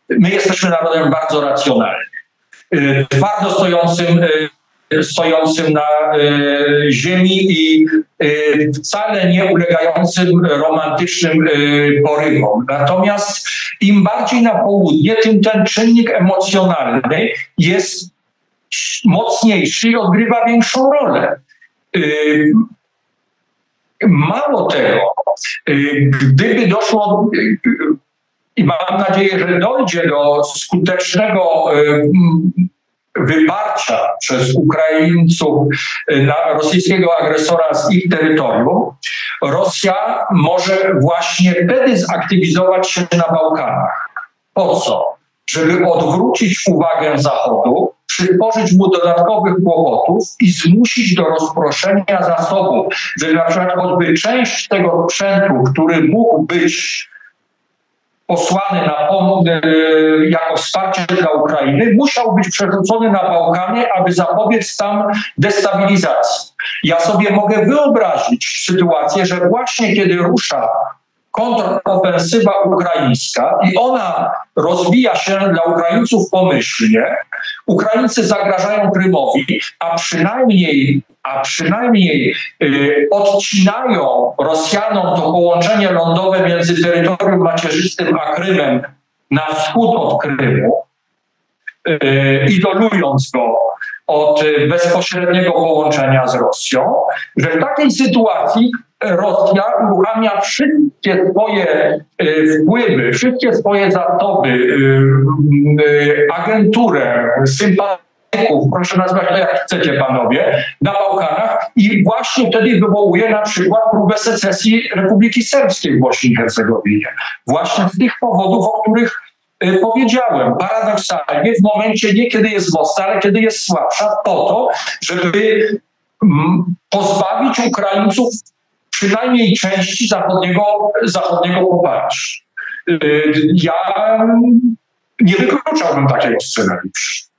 A: my jesteśmy narodem bardzo racjonalnym, twardo stojącym stojącym na e, ziemi i wcale nie ulegającym romantycznym porywom. Natomiast im bardziej na południe, tym ten czynnik emocjonalny jest mocniejszy i odgrywa większą rolę. Mało tego, gdyby doszło, i mam nadzieję, że dojdzie do skutecznego wyparcia przez Ukraińców y, na rosyjskiego agresora z ich terytorium, Rosja może właśnie wtedy zaktywizować się na Bałkanach. Po co? Żeby odwrócić uwagę Zachodu, przysporzyć mu dodatkowych kłopotów i zmusić do rozproszenia zasobów, żeby na przykład choćby część tego sprzętu, który mógł być posłany na y, jako wsparcie dla Ukrainy, musiał być przerzucony na Bałkany, aby zapobiec tam destabilizacji. Ja sobie mogę wyobrazić sytuację, że właśnie kiedy rusza kontrofensywa ukraińska i ona rozwija się dla Ukraińców pomyślnie, Ukraińcy zagrażają Krymowi, a przynajmniej a przynajmniej y, odcinają Rosjanom to połączenie lądowe między terytorium macierzystym a Krymem na wschód od Krymu, y, izolując go od bezpośredniego połączenia z Rosją, że w takiej sytuacji Rosja uruchamia wszystkie swoje y, wpływy, wszystkie swoje zasoby, agenturę, sympatię, proszę nazwać to jak chcecie panowie, na Bałkanach i właśnie wtedy wywołuje na przykład próbę secesji Republiki Serbskiej w Bośni i Hercegowinie. Właśnie z tych powodów, o których y, powiedziałem. Paradoksalnie w momencie nie kiedy jest mocna, ale kiedy jest słabsza, po to, żeby mm, pozbawić Ukraińców przynajmniej części zachodniego, zachodniego poparcia. Y, ja nie wykluczałbym takiego scenariusza.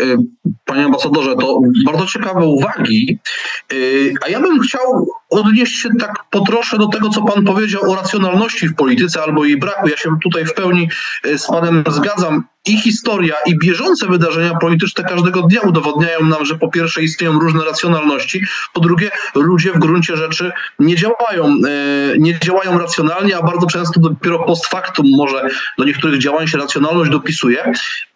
B: Y, panie ambasadorze, to bardzo ciekawe uwagi, y, a ja bym chciał odnieść się tak po trosze do tego, co pan powiedział o racjonalności w polityce albo jej braku. Ja się tutaj w pełni y, z panem zgadzam. I historia, i bieżące wydarzenia polityczne każdego dnia udowodniają nam, że po pierwsze istnieją różne racjonalności, po drugie ludzie w gruncie rzeczy nie działają, nie działają racjonalnie, a bardzo często dopiero post factum może do niektórych działań się racjonalność dopisuje.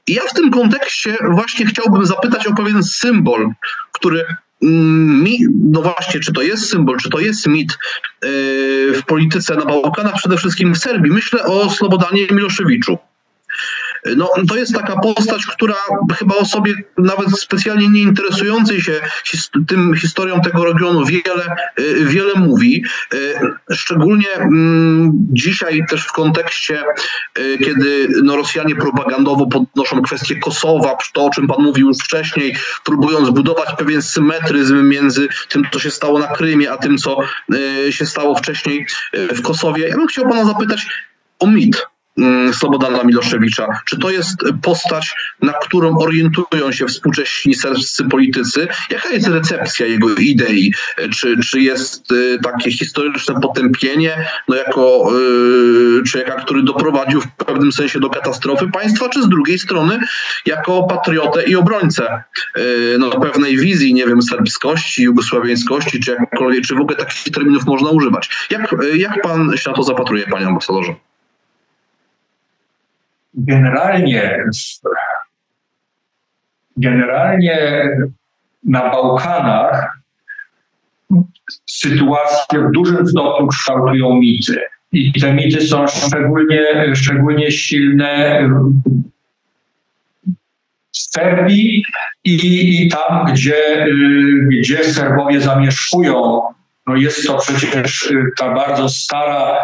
B: I ja w tym kontekście właśnie chciałbym zapytać o pewien symbol, który mi, no właśnie, czy to jest symbol, czy to jest mit yy, w polityce na Bałkanach, przede wszystkim w Serbii. Myślę o Slobodanie Miloszewiczu. No, to jest taka postać, która chyba o sobie nawet specjalnie nie interesującej się his, tym historią tego regionu wiele, wiele mówi. Szczególnie mm, dzisiaj też w kontekście, kiedy no, Rosjanie propagandowo podnoszą kwestię Kosowa, to o czym pan mówił już wcześniej, próbując budować pewien symetryzm między tym, co się stało na Krymie, a tym, co się stało wcześniej w Kosowie. Ja bym chciał pana zapytać o mit Slobodana Miloszewicza? Czy to jest postać, na którą orientują się współcześni serbscy politycy? Jaka jest recepcja jego idei? Czy, czy jest y, takie historyczne potępienie, no jako y, człowieka, który doprowadził w pewnym sensie do katastrofy państwa, czy z drugiej strony jako patriotę i obrońcę y, no, pewnej wizji, nie wiem, serbskości, jugosławiańskości, czy jakkolwiek, czy w ogóle takich terminów można używać? Jak, jak pan się na to zapatruje, panie ambasadorze?
A: Generalnie, generalnie na Bałkanach sytuację w dużym stopniu kształtują mity. I te mity są szczególnie, szczególnie silne w Serbii i, i tam, gdzie, gdzie Serbowie zamieszkują. No jest to przecież ta bardzo stara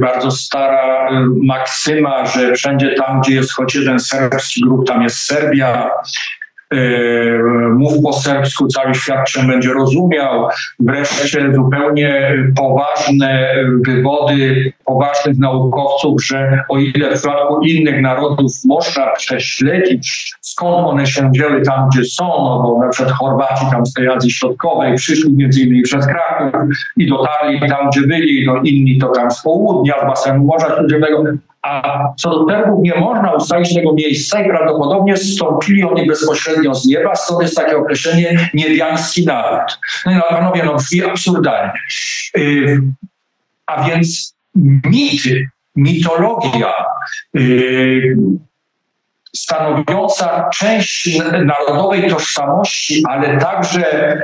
A: bardzo stara yy, maksyma, że wszędzie tam, gdzie jest choć jeden serbski grup, tam jest Serbia. Yy, mów po serbsku, cały świat cię będzie rozumiał. Wreszcie zupełnie poważne wywody poważnych naukowców, że o ile w przypadku innych narodów można prześledzić, skąd one się wzięły tam, gdzie są, no bo na przykład Chorwaci tam z tej Azji Środkowej przyszli między innymi przez Kraków i dotarli tam, gdzie byli, no inni to tam z południa, z basenu Morza Śródziemnego, a co do Serbów nie można ustalić tego miejsca i prawdopodobnie stąpili oni bezpośrednio z nieba, stąd jest takie określenie niebiański naród. No i no, panowie, no brzmi absurdalnie. Yy, a więc mity, mitologia yy, stanowiąca część narodowej tożsamości, ale także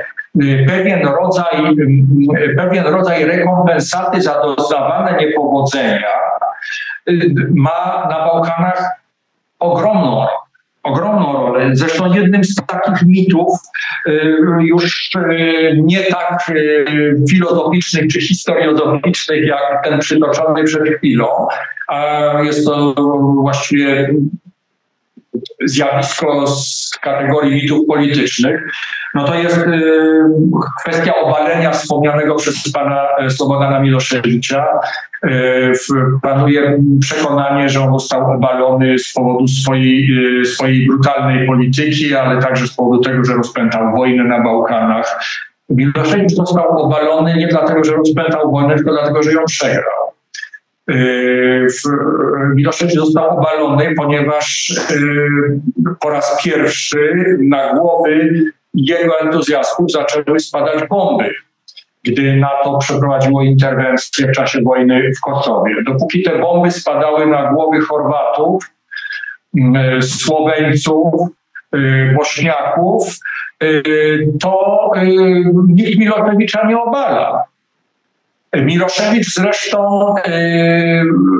A: pewien rodzaj, yy, pewien rodzaj rekompensaty za doznawane niepowodzenia, ma na Bałkanach ogromną ogromną rolę. Zresztą jednym z takich mitów, już nie tak filozoficznych czy historiozoficznych, jak ten przytoczony przed chwilą, a jest to właściwie zjawisko z kategorii mitów politycznych, no to jest y, kwestia obalenia wspomnianego przez pana y, Slobodana Miloszewicza. Y, panuje przekonanie, że on został obalony z powodu swojej, swojej brutalnej polityki, ale także z powodu tego, że rozpętał wojnę na Bałkanach. Miloszewicz został obalony nie dlatego, że rozpętał wojnę, tylko dlatego, że ją przegrał. Miloszewicz został obalony, ponieważ po raz pierwszy na głowy jego entuzjastów zaczęły spadać bomby, gdy NATO przeprowadziło interwencję w czasie wojny w Kosowie. Dopóki te bomby spadały na głowy Chorwatów, mm, Słoweńców, y, Bośniaków, y, to y, nikt Miloszewicza nie obala. Miloszewicz zresztą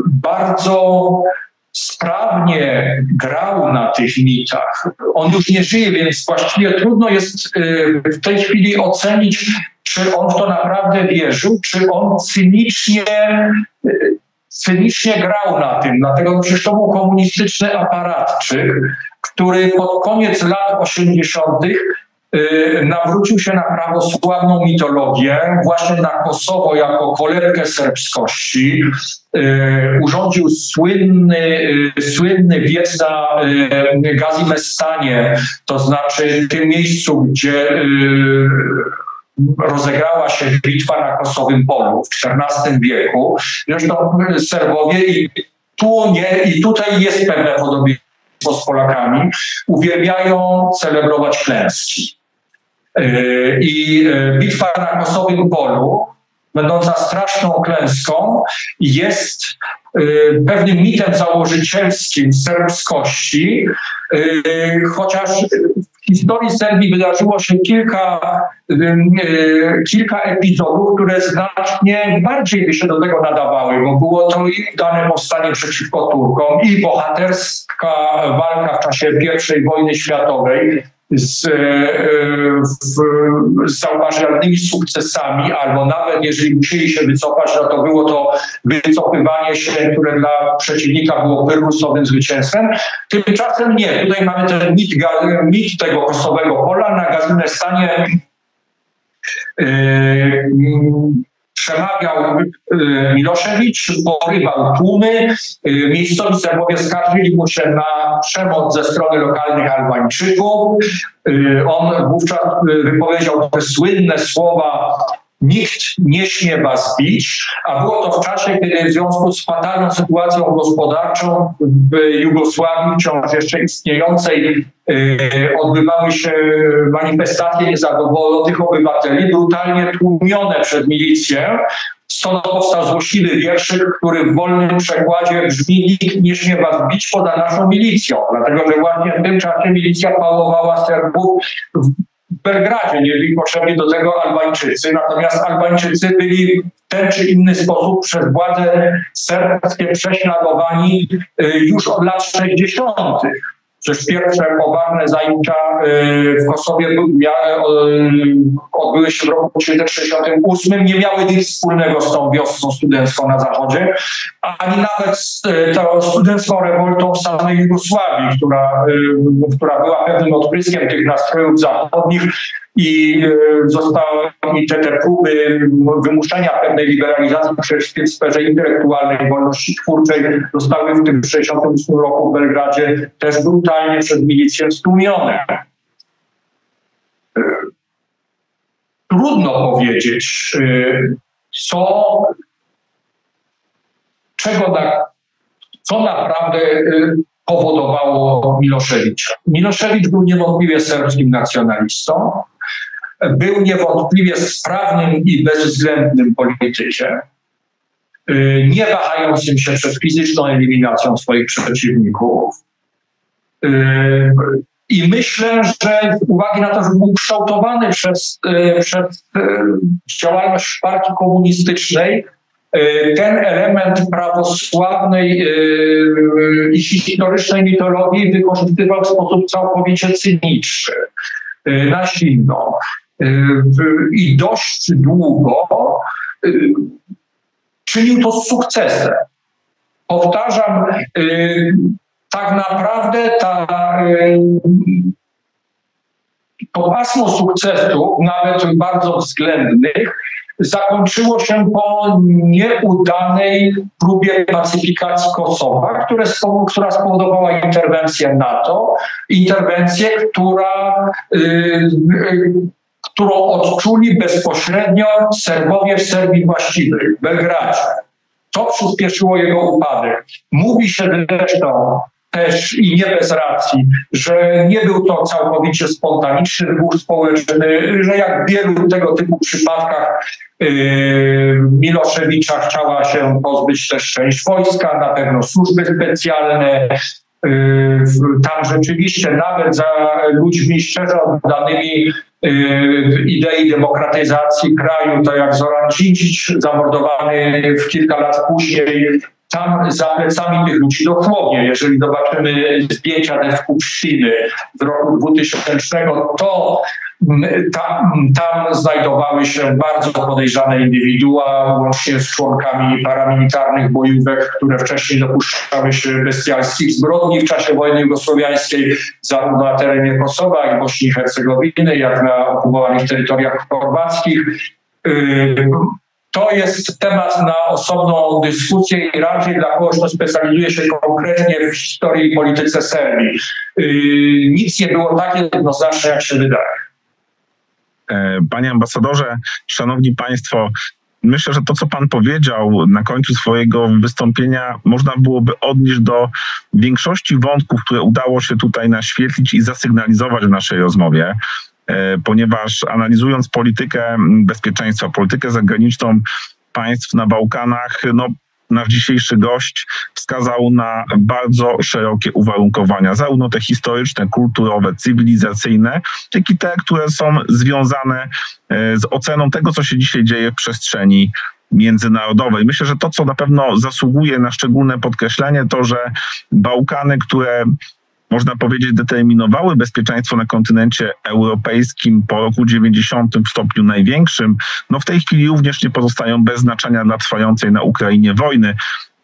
A: bardzo sprawnie grał na tych mitach. On już nie żyje, więc właściwie trudno jest y, w tej chwili ocenić, czy on w to naprawdę wierzył, czy on cynicznie, y, cynicznie grał na tym. Dlatego przecież to był komunistyczny aparatczyk, który pod koniec lat 80 Y, nawrócił się na prawosławną mitologię, właśnie na Kosowo jako kolebkę serbskości. Y, urządził słynny, y, słynny wiec na Gazimestanie, to znaczy tym miejscu, gdzie rozegrała się bitwa na Kosowym Polu w XIV wieku. Zresztą Serbowie i tu nie, i tutaj jest pewne podobieństwo z Polakami, uwielbiają celebrować klęski. E, I e, bitwa na Kosowym Polu, będąca straszną klęską, jest e, pewnym mitem założycielskim serbskości, chociaż w historii Serbii wydarzyło się kilka, kilka epizodów, które znacznie bardziej by się do tego nadawały, bo było to i dane powstanie przeciwko Turkom, i bohaterska walka w czasie I wojny światowej, z, e, z zauważalnymi sukcesami, albo nawet jeżeli musieli się wycofać, no to było to wycofywanie się, które dla przeciwnika było pyrrusowym zwycięstwem. Tymczasem nie. Tutaj mamy ten mit, mit tego kosowego pola na Gazynestanie. Yy, przemawiał y, Miloszewicz, porywał tłumy. Y, miejscowi Serbowie skarżyli mu się na przemoc ze strony lokalnych Albańczyków. Y, on wówczas wypowiedział te słynne słowa Nikt nie śmie was bić, a było to w czasie, kiedy w związku z fatalną sytuacją gospodarczą w Jugosławii, wciąż jeszcze istniejącej, odbywały się manifestacje niezadowolonych obywateli, brutalnie tłumione przez milicję. Stąd powstał złośliwy wierszyk, który w wolnym przekładzie brzmi nikt nie śmie was bić poza naszą milicją, dlatego że właśnie w tym czasie milicja pałowała Serbów Belgradzie, nie byli potrzebni do tego Albańczycy, natomiast Albańczycy byli w ten czy inny sposób przez władze serbskie prześladowani y, już od lat 60. Przecież pierwsze poważne zajęcia y, w Kosowie y, odbyły się w roku 1968, nie miały nic wspólnego z tą wiosną studencką na zachodzie, ani nawet z tą studencką rewoltą w samej Jugosławii, która, y, która była pewnym odpryskiem tych nastrojów zachodnich i zostały te, te próby wymuszenia pewnej liberalizacji przecież w sferze intelektualnej, wolności twórczej zostały w tym 1968 roku w Belgradzie też brutalnie przez milicję stłumione. Trudno powiedzieć, co, czego na, co naprawdę powodowało Miloszewicza. Miloszewicz był niewątpliwie serbskim nacjonalistą, był niewątpliwie sprawnym i bezwzględnym politykiem, y, nie wahającym się przed fizyczną eliminacją swoich przeciwników. Y, I myślę, że z uwagi na to, że był kształtowany przez, y, przez działalność partii komunistycznej, ten element prawosławnej i historycznej mitologii wykorzystywał w sposób całkowicie cyniczny, na silno. I dość długo y, czynił to z sukcesem. Powtarzam, y, tak naprawdę ta, y, to pasmo sukcesu, nawet bardzo względnych, zakończyło się po nieudanej próbie pacyfikacji Kosowa, które, która spowodowała interwencję NATO, interwencję, która którą odczuli bezpośrednio Serbowie w Serbii właściwej, Belgradzie. To przyspieszyło jego upadek. Mówi się zresztą też i nie bez racji, że nie był to całkowicie spontaniczny wybuch społeczny, że jak w wielu tego typu przypadkach yy, Miloszewicza chciała się pozbyć też część wojska, na pewno służby specjalne, tam rzeczywiście nawet za ludźmi szczerze oddanymi Y, idei demokratyzacji kraju, to jak Zoran Dzindzic zamordowany w kilka lat później, tam za plecami tych ludzi dosłownie, jeżeli zobaczymy zdjęcia te Skupszczyny z roku 2000, to tam, tam znajdowały się bardzo podejrzane indywidua, łącznie z członkami paramilitarnych bojówek, które wcześniej dopuszczały się bestialskich zbrodni w czasie wojny jugosłowiańskiej, zarówno na terenie Kosowa, jak i Bośni i Hercegowiny, jak na okupowanych terytoriach chorwackich. Y, to jest temat na osobną dyskusję i raczej dla kogoś, kto specjalizuje się konkretnie w historii i polityce Serbii. Y, nic nie było tak jednoznaczne, jak się wydaje.
C: E, panie ambasadorze, szanowni państwo, myślę, że to, co pan powiedział na końcu swojego wystąpienia, można byłoby odnieść do większości wątków, które udało się tutaj naświetlić i zasygnalizować w naszej rozmowie e, ponieważ analizując politykę bezpieczeństwa, politykę zagraniczną państw na Bałkanach, no nasz dzisiejszy gość wskazał na bardzo szerokie uwarunkowania, zarówno te historyczne, kulturowe, cywilizacyjne, jak i te, które są związane e, z oceną tego, co się dzisiaj dzieje w przestrzeni międzynarodowej. Myślę, że to, co na pewno zasługuje na szczególne podkreślenie, to, że Bałkany, które można powiedzieć, determinowały bezpieczeństwo na kontynencie europejskim po roku 90 w stopniu największym, no w tej chwili również nie pozostają bez znaczenia dla trwającej na Ukrainie wojny.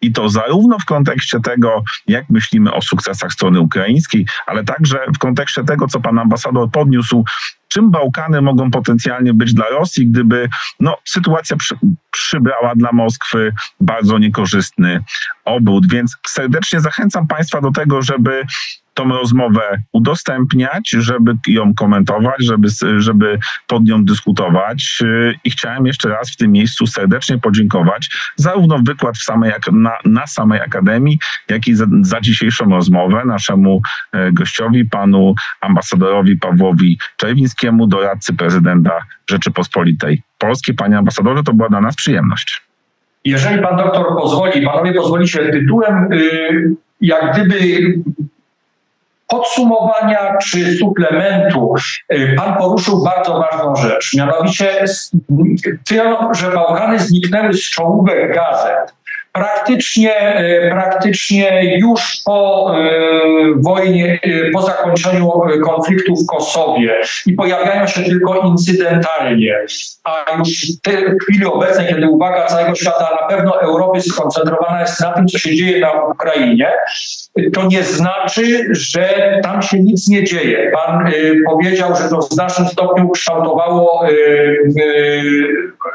C: I to zarówno w kontekście tego, jak myślimy o sukcesach strony ukraińskiej, ale także w kontekście tego, co pan ambasador podniósł, czym Bałkany mogą potencjalnie być dla Rosji, gdyby no, sytuacja przy, przybrała dla Moskwy bardzo niekorzystny obrót. Więc serdecznie zachęcam Państwa do tego, żeby tą rozmowę udostępniać, żeby ją komentować, żeby, żeby pod nią dyskutować. I chciałem jeszcze raz w tym miejscu serdecznie podziękować zarówno wykład w samej, na, na samej Akademii, jak i za, za dzisiejszą rozmowę naszemu e, gościowi, panu ambasadorowi Pawłowi Czerwińskiemu, doradcy prezydenta Rzeczypospolitej Polskiej. Panie ambasadorze, to była dla nas przyjemność.
A: Jeżeli pan doktor pozwoli, panowie pozwolicie tytułem, y, jak gdyby podsumowania czy suplementu y, pan poruszył bardzo ważną rzecz, mianowicie to, że Bałkany zniknęły z czołówek gazet praktycznie, e, praktycznie już po e, wojnie, po zakończeniu konfliktu w Kosowie i pojawiają się tylko incydentalnie. A już w chwili obecnej, kiedy uwaga całego świata, na pewno Europy skoncentrowana jest na tym, co się dzieje na Ukrainie, to nie znaczy, że tam się nic nie dzieje. Pan powiedział, że to w znacznym stopniu kształtowało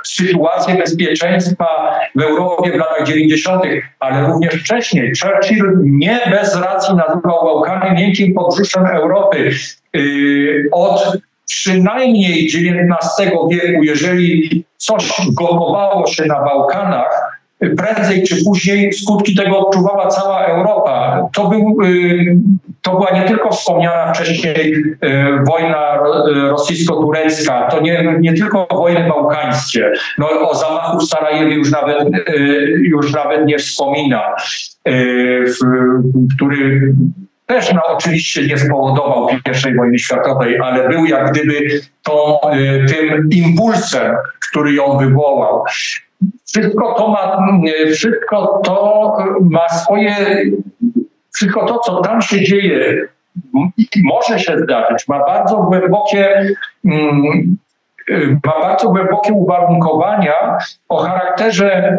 A: sytuację bezpieczeństwa w Europie w latach 90., ale również wcześniej. Churchill nie bez racji nazywał Bałkany miękkim podbrzuszem Europy. Yy, od przynajmniej XIX wieku, jeżeli coś gotowało się na Bałkanach, prędzej czy później skutki tego odczuwała cała Europa. To, był, y, to była nie tylko wspomniana wcześniej y, wojna rosyjsko-turecka, to nie, nie tylko wojny bałkańskie. No, o zamachu w Sarajewie już nawet, y, już nawet nie wspomina, który też no, oczywiście nie spowodował I wojny światowej, ale był jak gdyby tą, tym impulsem, który ją wywołał. Wszystko to ma, wszystko to ma swoje, wszystko to, co tam się dzieje, może się zdarzyć, ma bardzo głębokie, mm, ma bardzo głębokie uwarunkowania o charakterze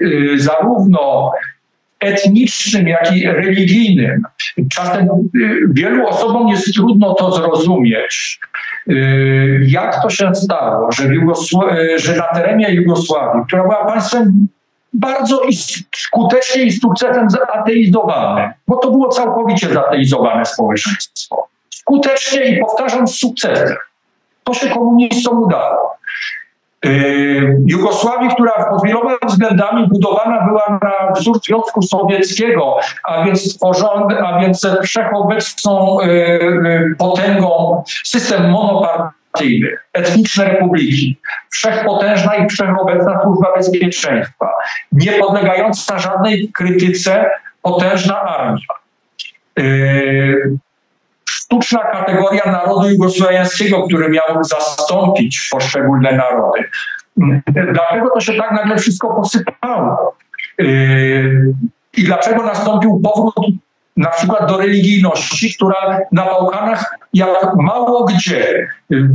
A: y, zarówno etnicznym, jak i religijnym. Czasem y, wielu osobom jest trudno to zrozumieć, y, jak to się stało, że, y, że na terenie Jugosławii, która była państwem bardzo skutecznie i z sukcesem zateizowane, bo to było całkowicie zateizowane społeczeństwo. Skutecznie i powtarzam z sukcesem. To się komunistom udało. Yy, Jugosławii, która pod wieloma względami budowana była na wzór Związku Sowieckiego, a więc tworzony, a więc wszechobecną yy, yy, potęgą system monopartyjny, etniczne republiki, wszechpotężna i wszechobecna służba bezpieczeństwa, nie podlegająca żadnej krytyce potężna armia sztuczna kategoria narodu jugosłowiańskiego, który miał zastąpić poszczególne narody. Dlaczego to się tak nagle wszystko posypało? Yy, I dlaczego nastąpił powrót na przykład do religijności, która na Bałkanach jak mało gdzie, yy,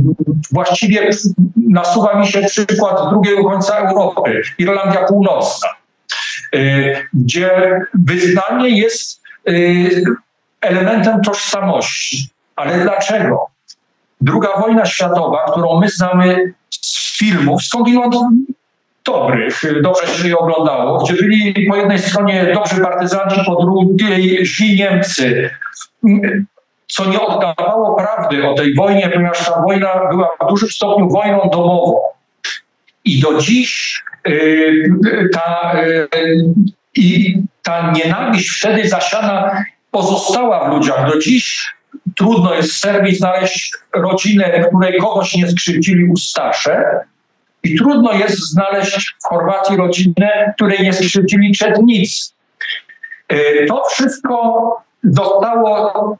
A: właściwie nasuwa mi się przykład drugiego końca Europy, Irlandia Północna, yy, gdzie wyznanie jest elementem tożsamości. Ale dlaczego? Druga wojna światowa, którą my znamy z filmów, skądinąd dobrych, dobrze się je oglądało, gdzie byli po jednej stronie dobrzy partyzanci, po drugiej źli Niemcy, co nie oddawało prawdy o tej wojnie, ponieważ ta wojna była w dużym stopniu wojną domową. I do dziś yy, ta, yy, ta nienawiść wtedy zasiana pozostała w ludziach. Do dziś trudno jest w Serbii znaleźć rodzinę, której kogoś nie skrzywdzili ustasze, I trudno jest znaleźć w Chorwacji rodzinę, której nie skrzywdzili Czednicy. E, to wszystko zostało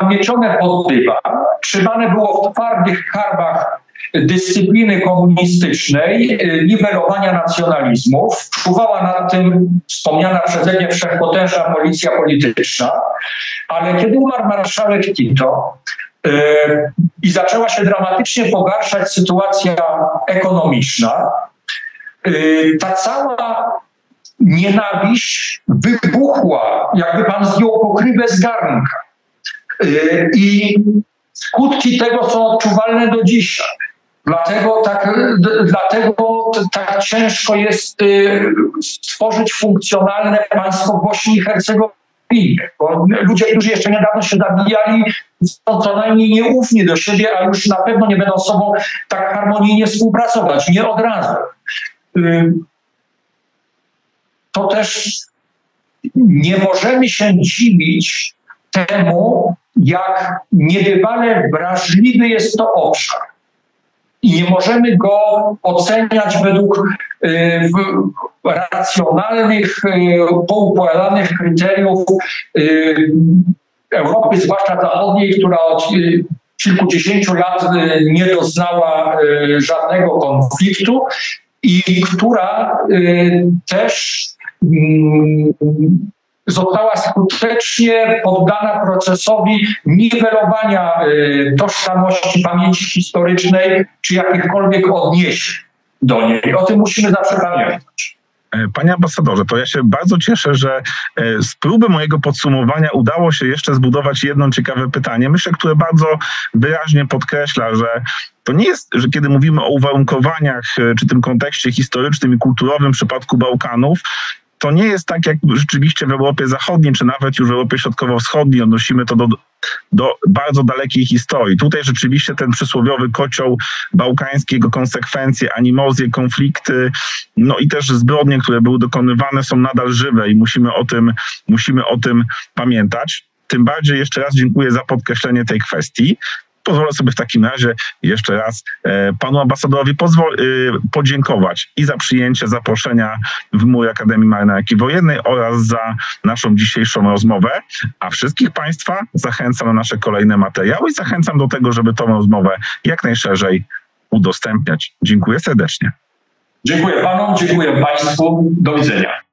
A: zamiecione pod dywan, trzymane było w twardych karbach dyscypliny komunistycznej, e, niwelowania nacjonalizmów. Czuwała nad tym wspomniana przeze mnie wszechpotężna policja polityczna, ale kiedy umarł marszałek Tito, e, i zaczęła się dramatycznie pogarszać sytuacja ekonomiczna, ta cała nienawiść wybuchła, jakby pan zdjął pokrywę z garnka. Y, I skutki tego są odczuwalne do dzisiaj. Dlatego tak, dlatego tak ciężko jest y, stworzyć funkcjonalne państwo Bośni i Hercegowinie. Bo ludzie, którzy jeszcze niedawno się zabijali, są co najmniej nieufni do siebie, a już na pewno nie będą sobą tak harmonijnie współpracować. Nie od razu. Y, to też nie możemy się dziwić temu, jak niebywale wrażliwy jest to obszar. I nie możemy go oceniać według y, racjonalnych, y, poukładanych kryteriów y, Europy, zwłaszcza zachodniej, która od y, kilkudziesięciu lat y, nie doznała y, żadnego konfliktu i która też mm, została skutecznie poddana procesowi niwelowania y, tożsamości pamięci historycznej czy jakichkolwiek odniesień do niej. O tym musimy zawsze pamiętać.
C: E, panie ambasadorze, to ja się bardzo cieszę, że e, z próby mojego podsumowania udało się jeszcze zbudować jedno ciekawe pytanie, myślę, które bardzo wyraźnie podkreśla, że to nie jest, że kiedy mówimy o uwarunkowaniach e, czy tym kontekście historycznym i kulturowym w przypadku Bałkanów, to nie jest tak, jak rzeczywiście w Europie Zachodniej, czy nawet już w Europie Środkowo-Wschodniej odnosimy to do, do bardzo dalekiej historii. Tutaj rzeczywiście ten przysłowiowy kocioł bałkański, jego konsekwencje, animozje, konflikty, no i też zbrodnie, które były dokonywane, są nadal żywe i musimy o tym, musimy o tym pamiętać. Tym bardziej jeszcze raz dziękuję za podkreślenie tej kwestii pozwolę sobie w takim razie jeszcze raz e, panu ambasadorowi e, podziękować i za przyjęcie zaproszenia w mój Akademii Marynarki Wojennej oraz za naszą dzisiejszą rozmowę, a wszystkich państwa zachęcam na nasze kolejne materiały i zachęcam do tego, żeby tą rozmowę jak najszerzej udostępniać. Dziękuję serdecznie.
A: Dziękuję panom, dziękuję państwu. Do widzenia.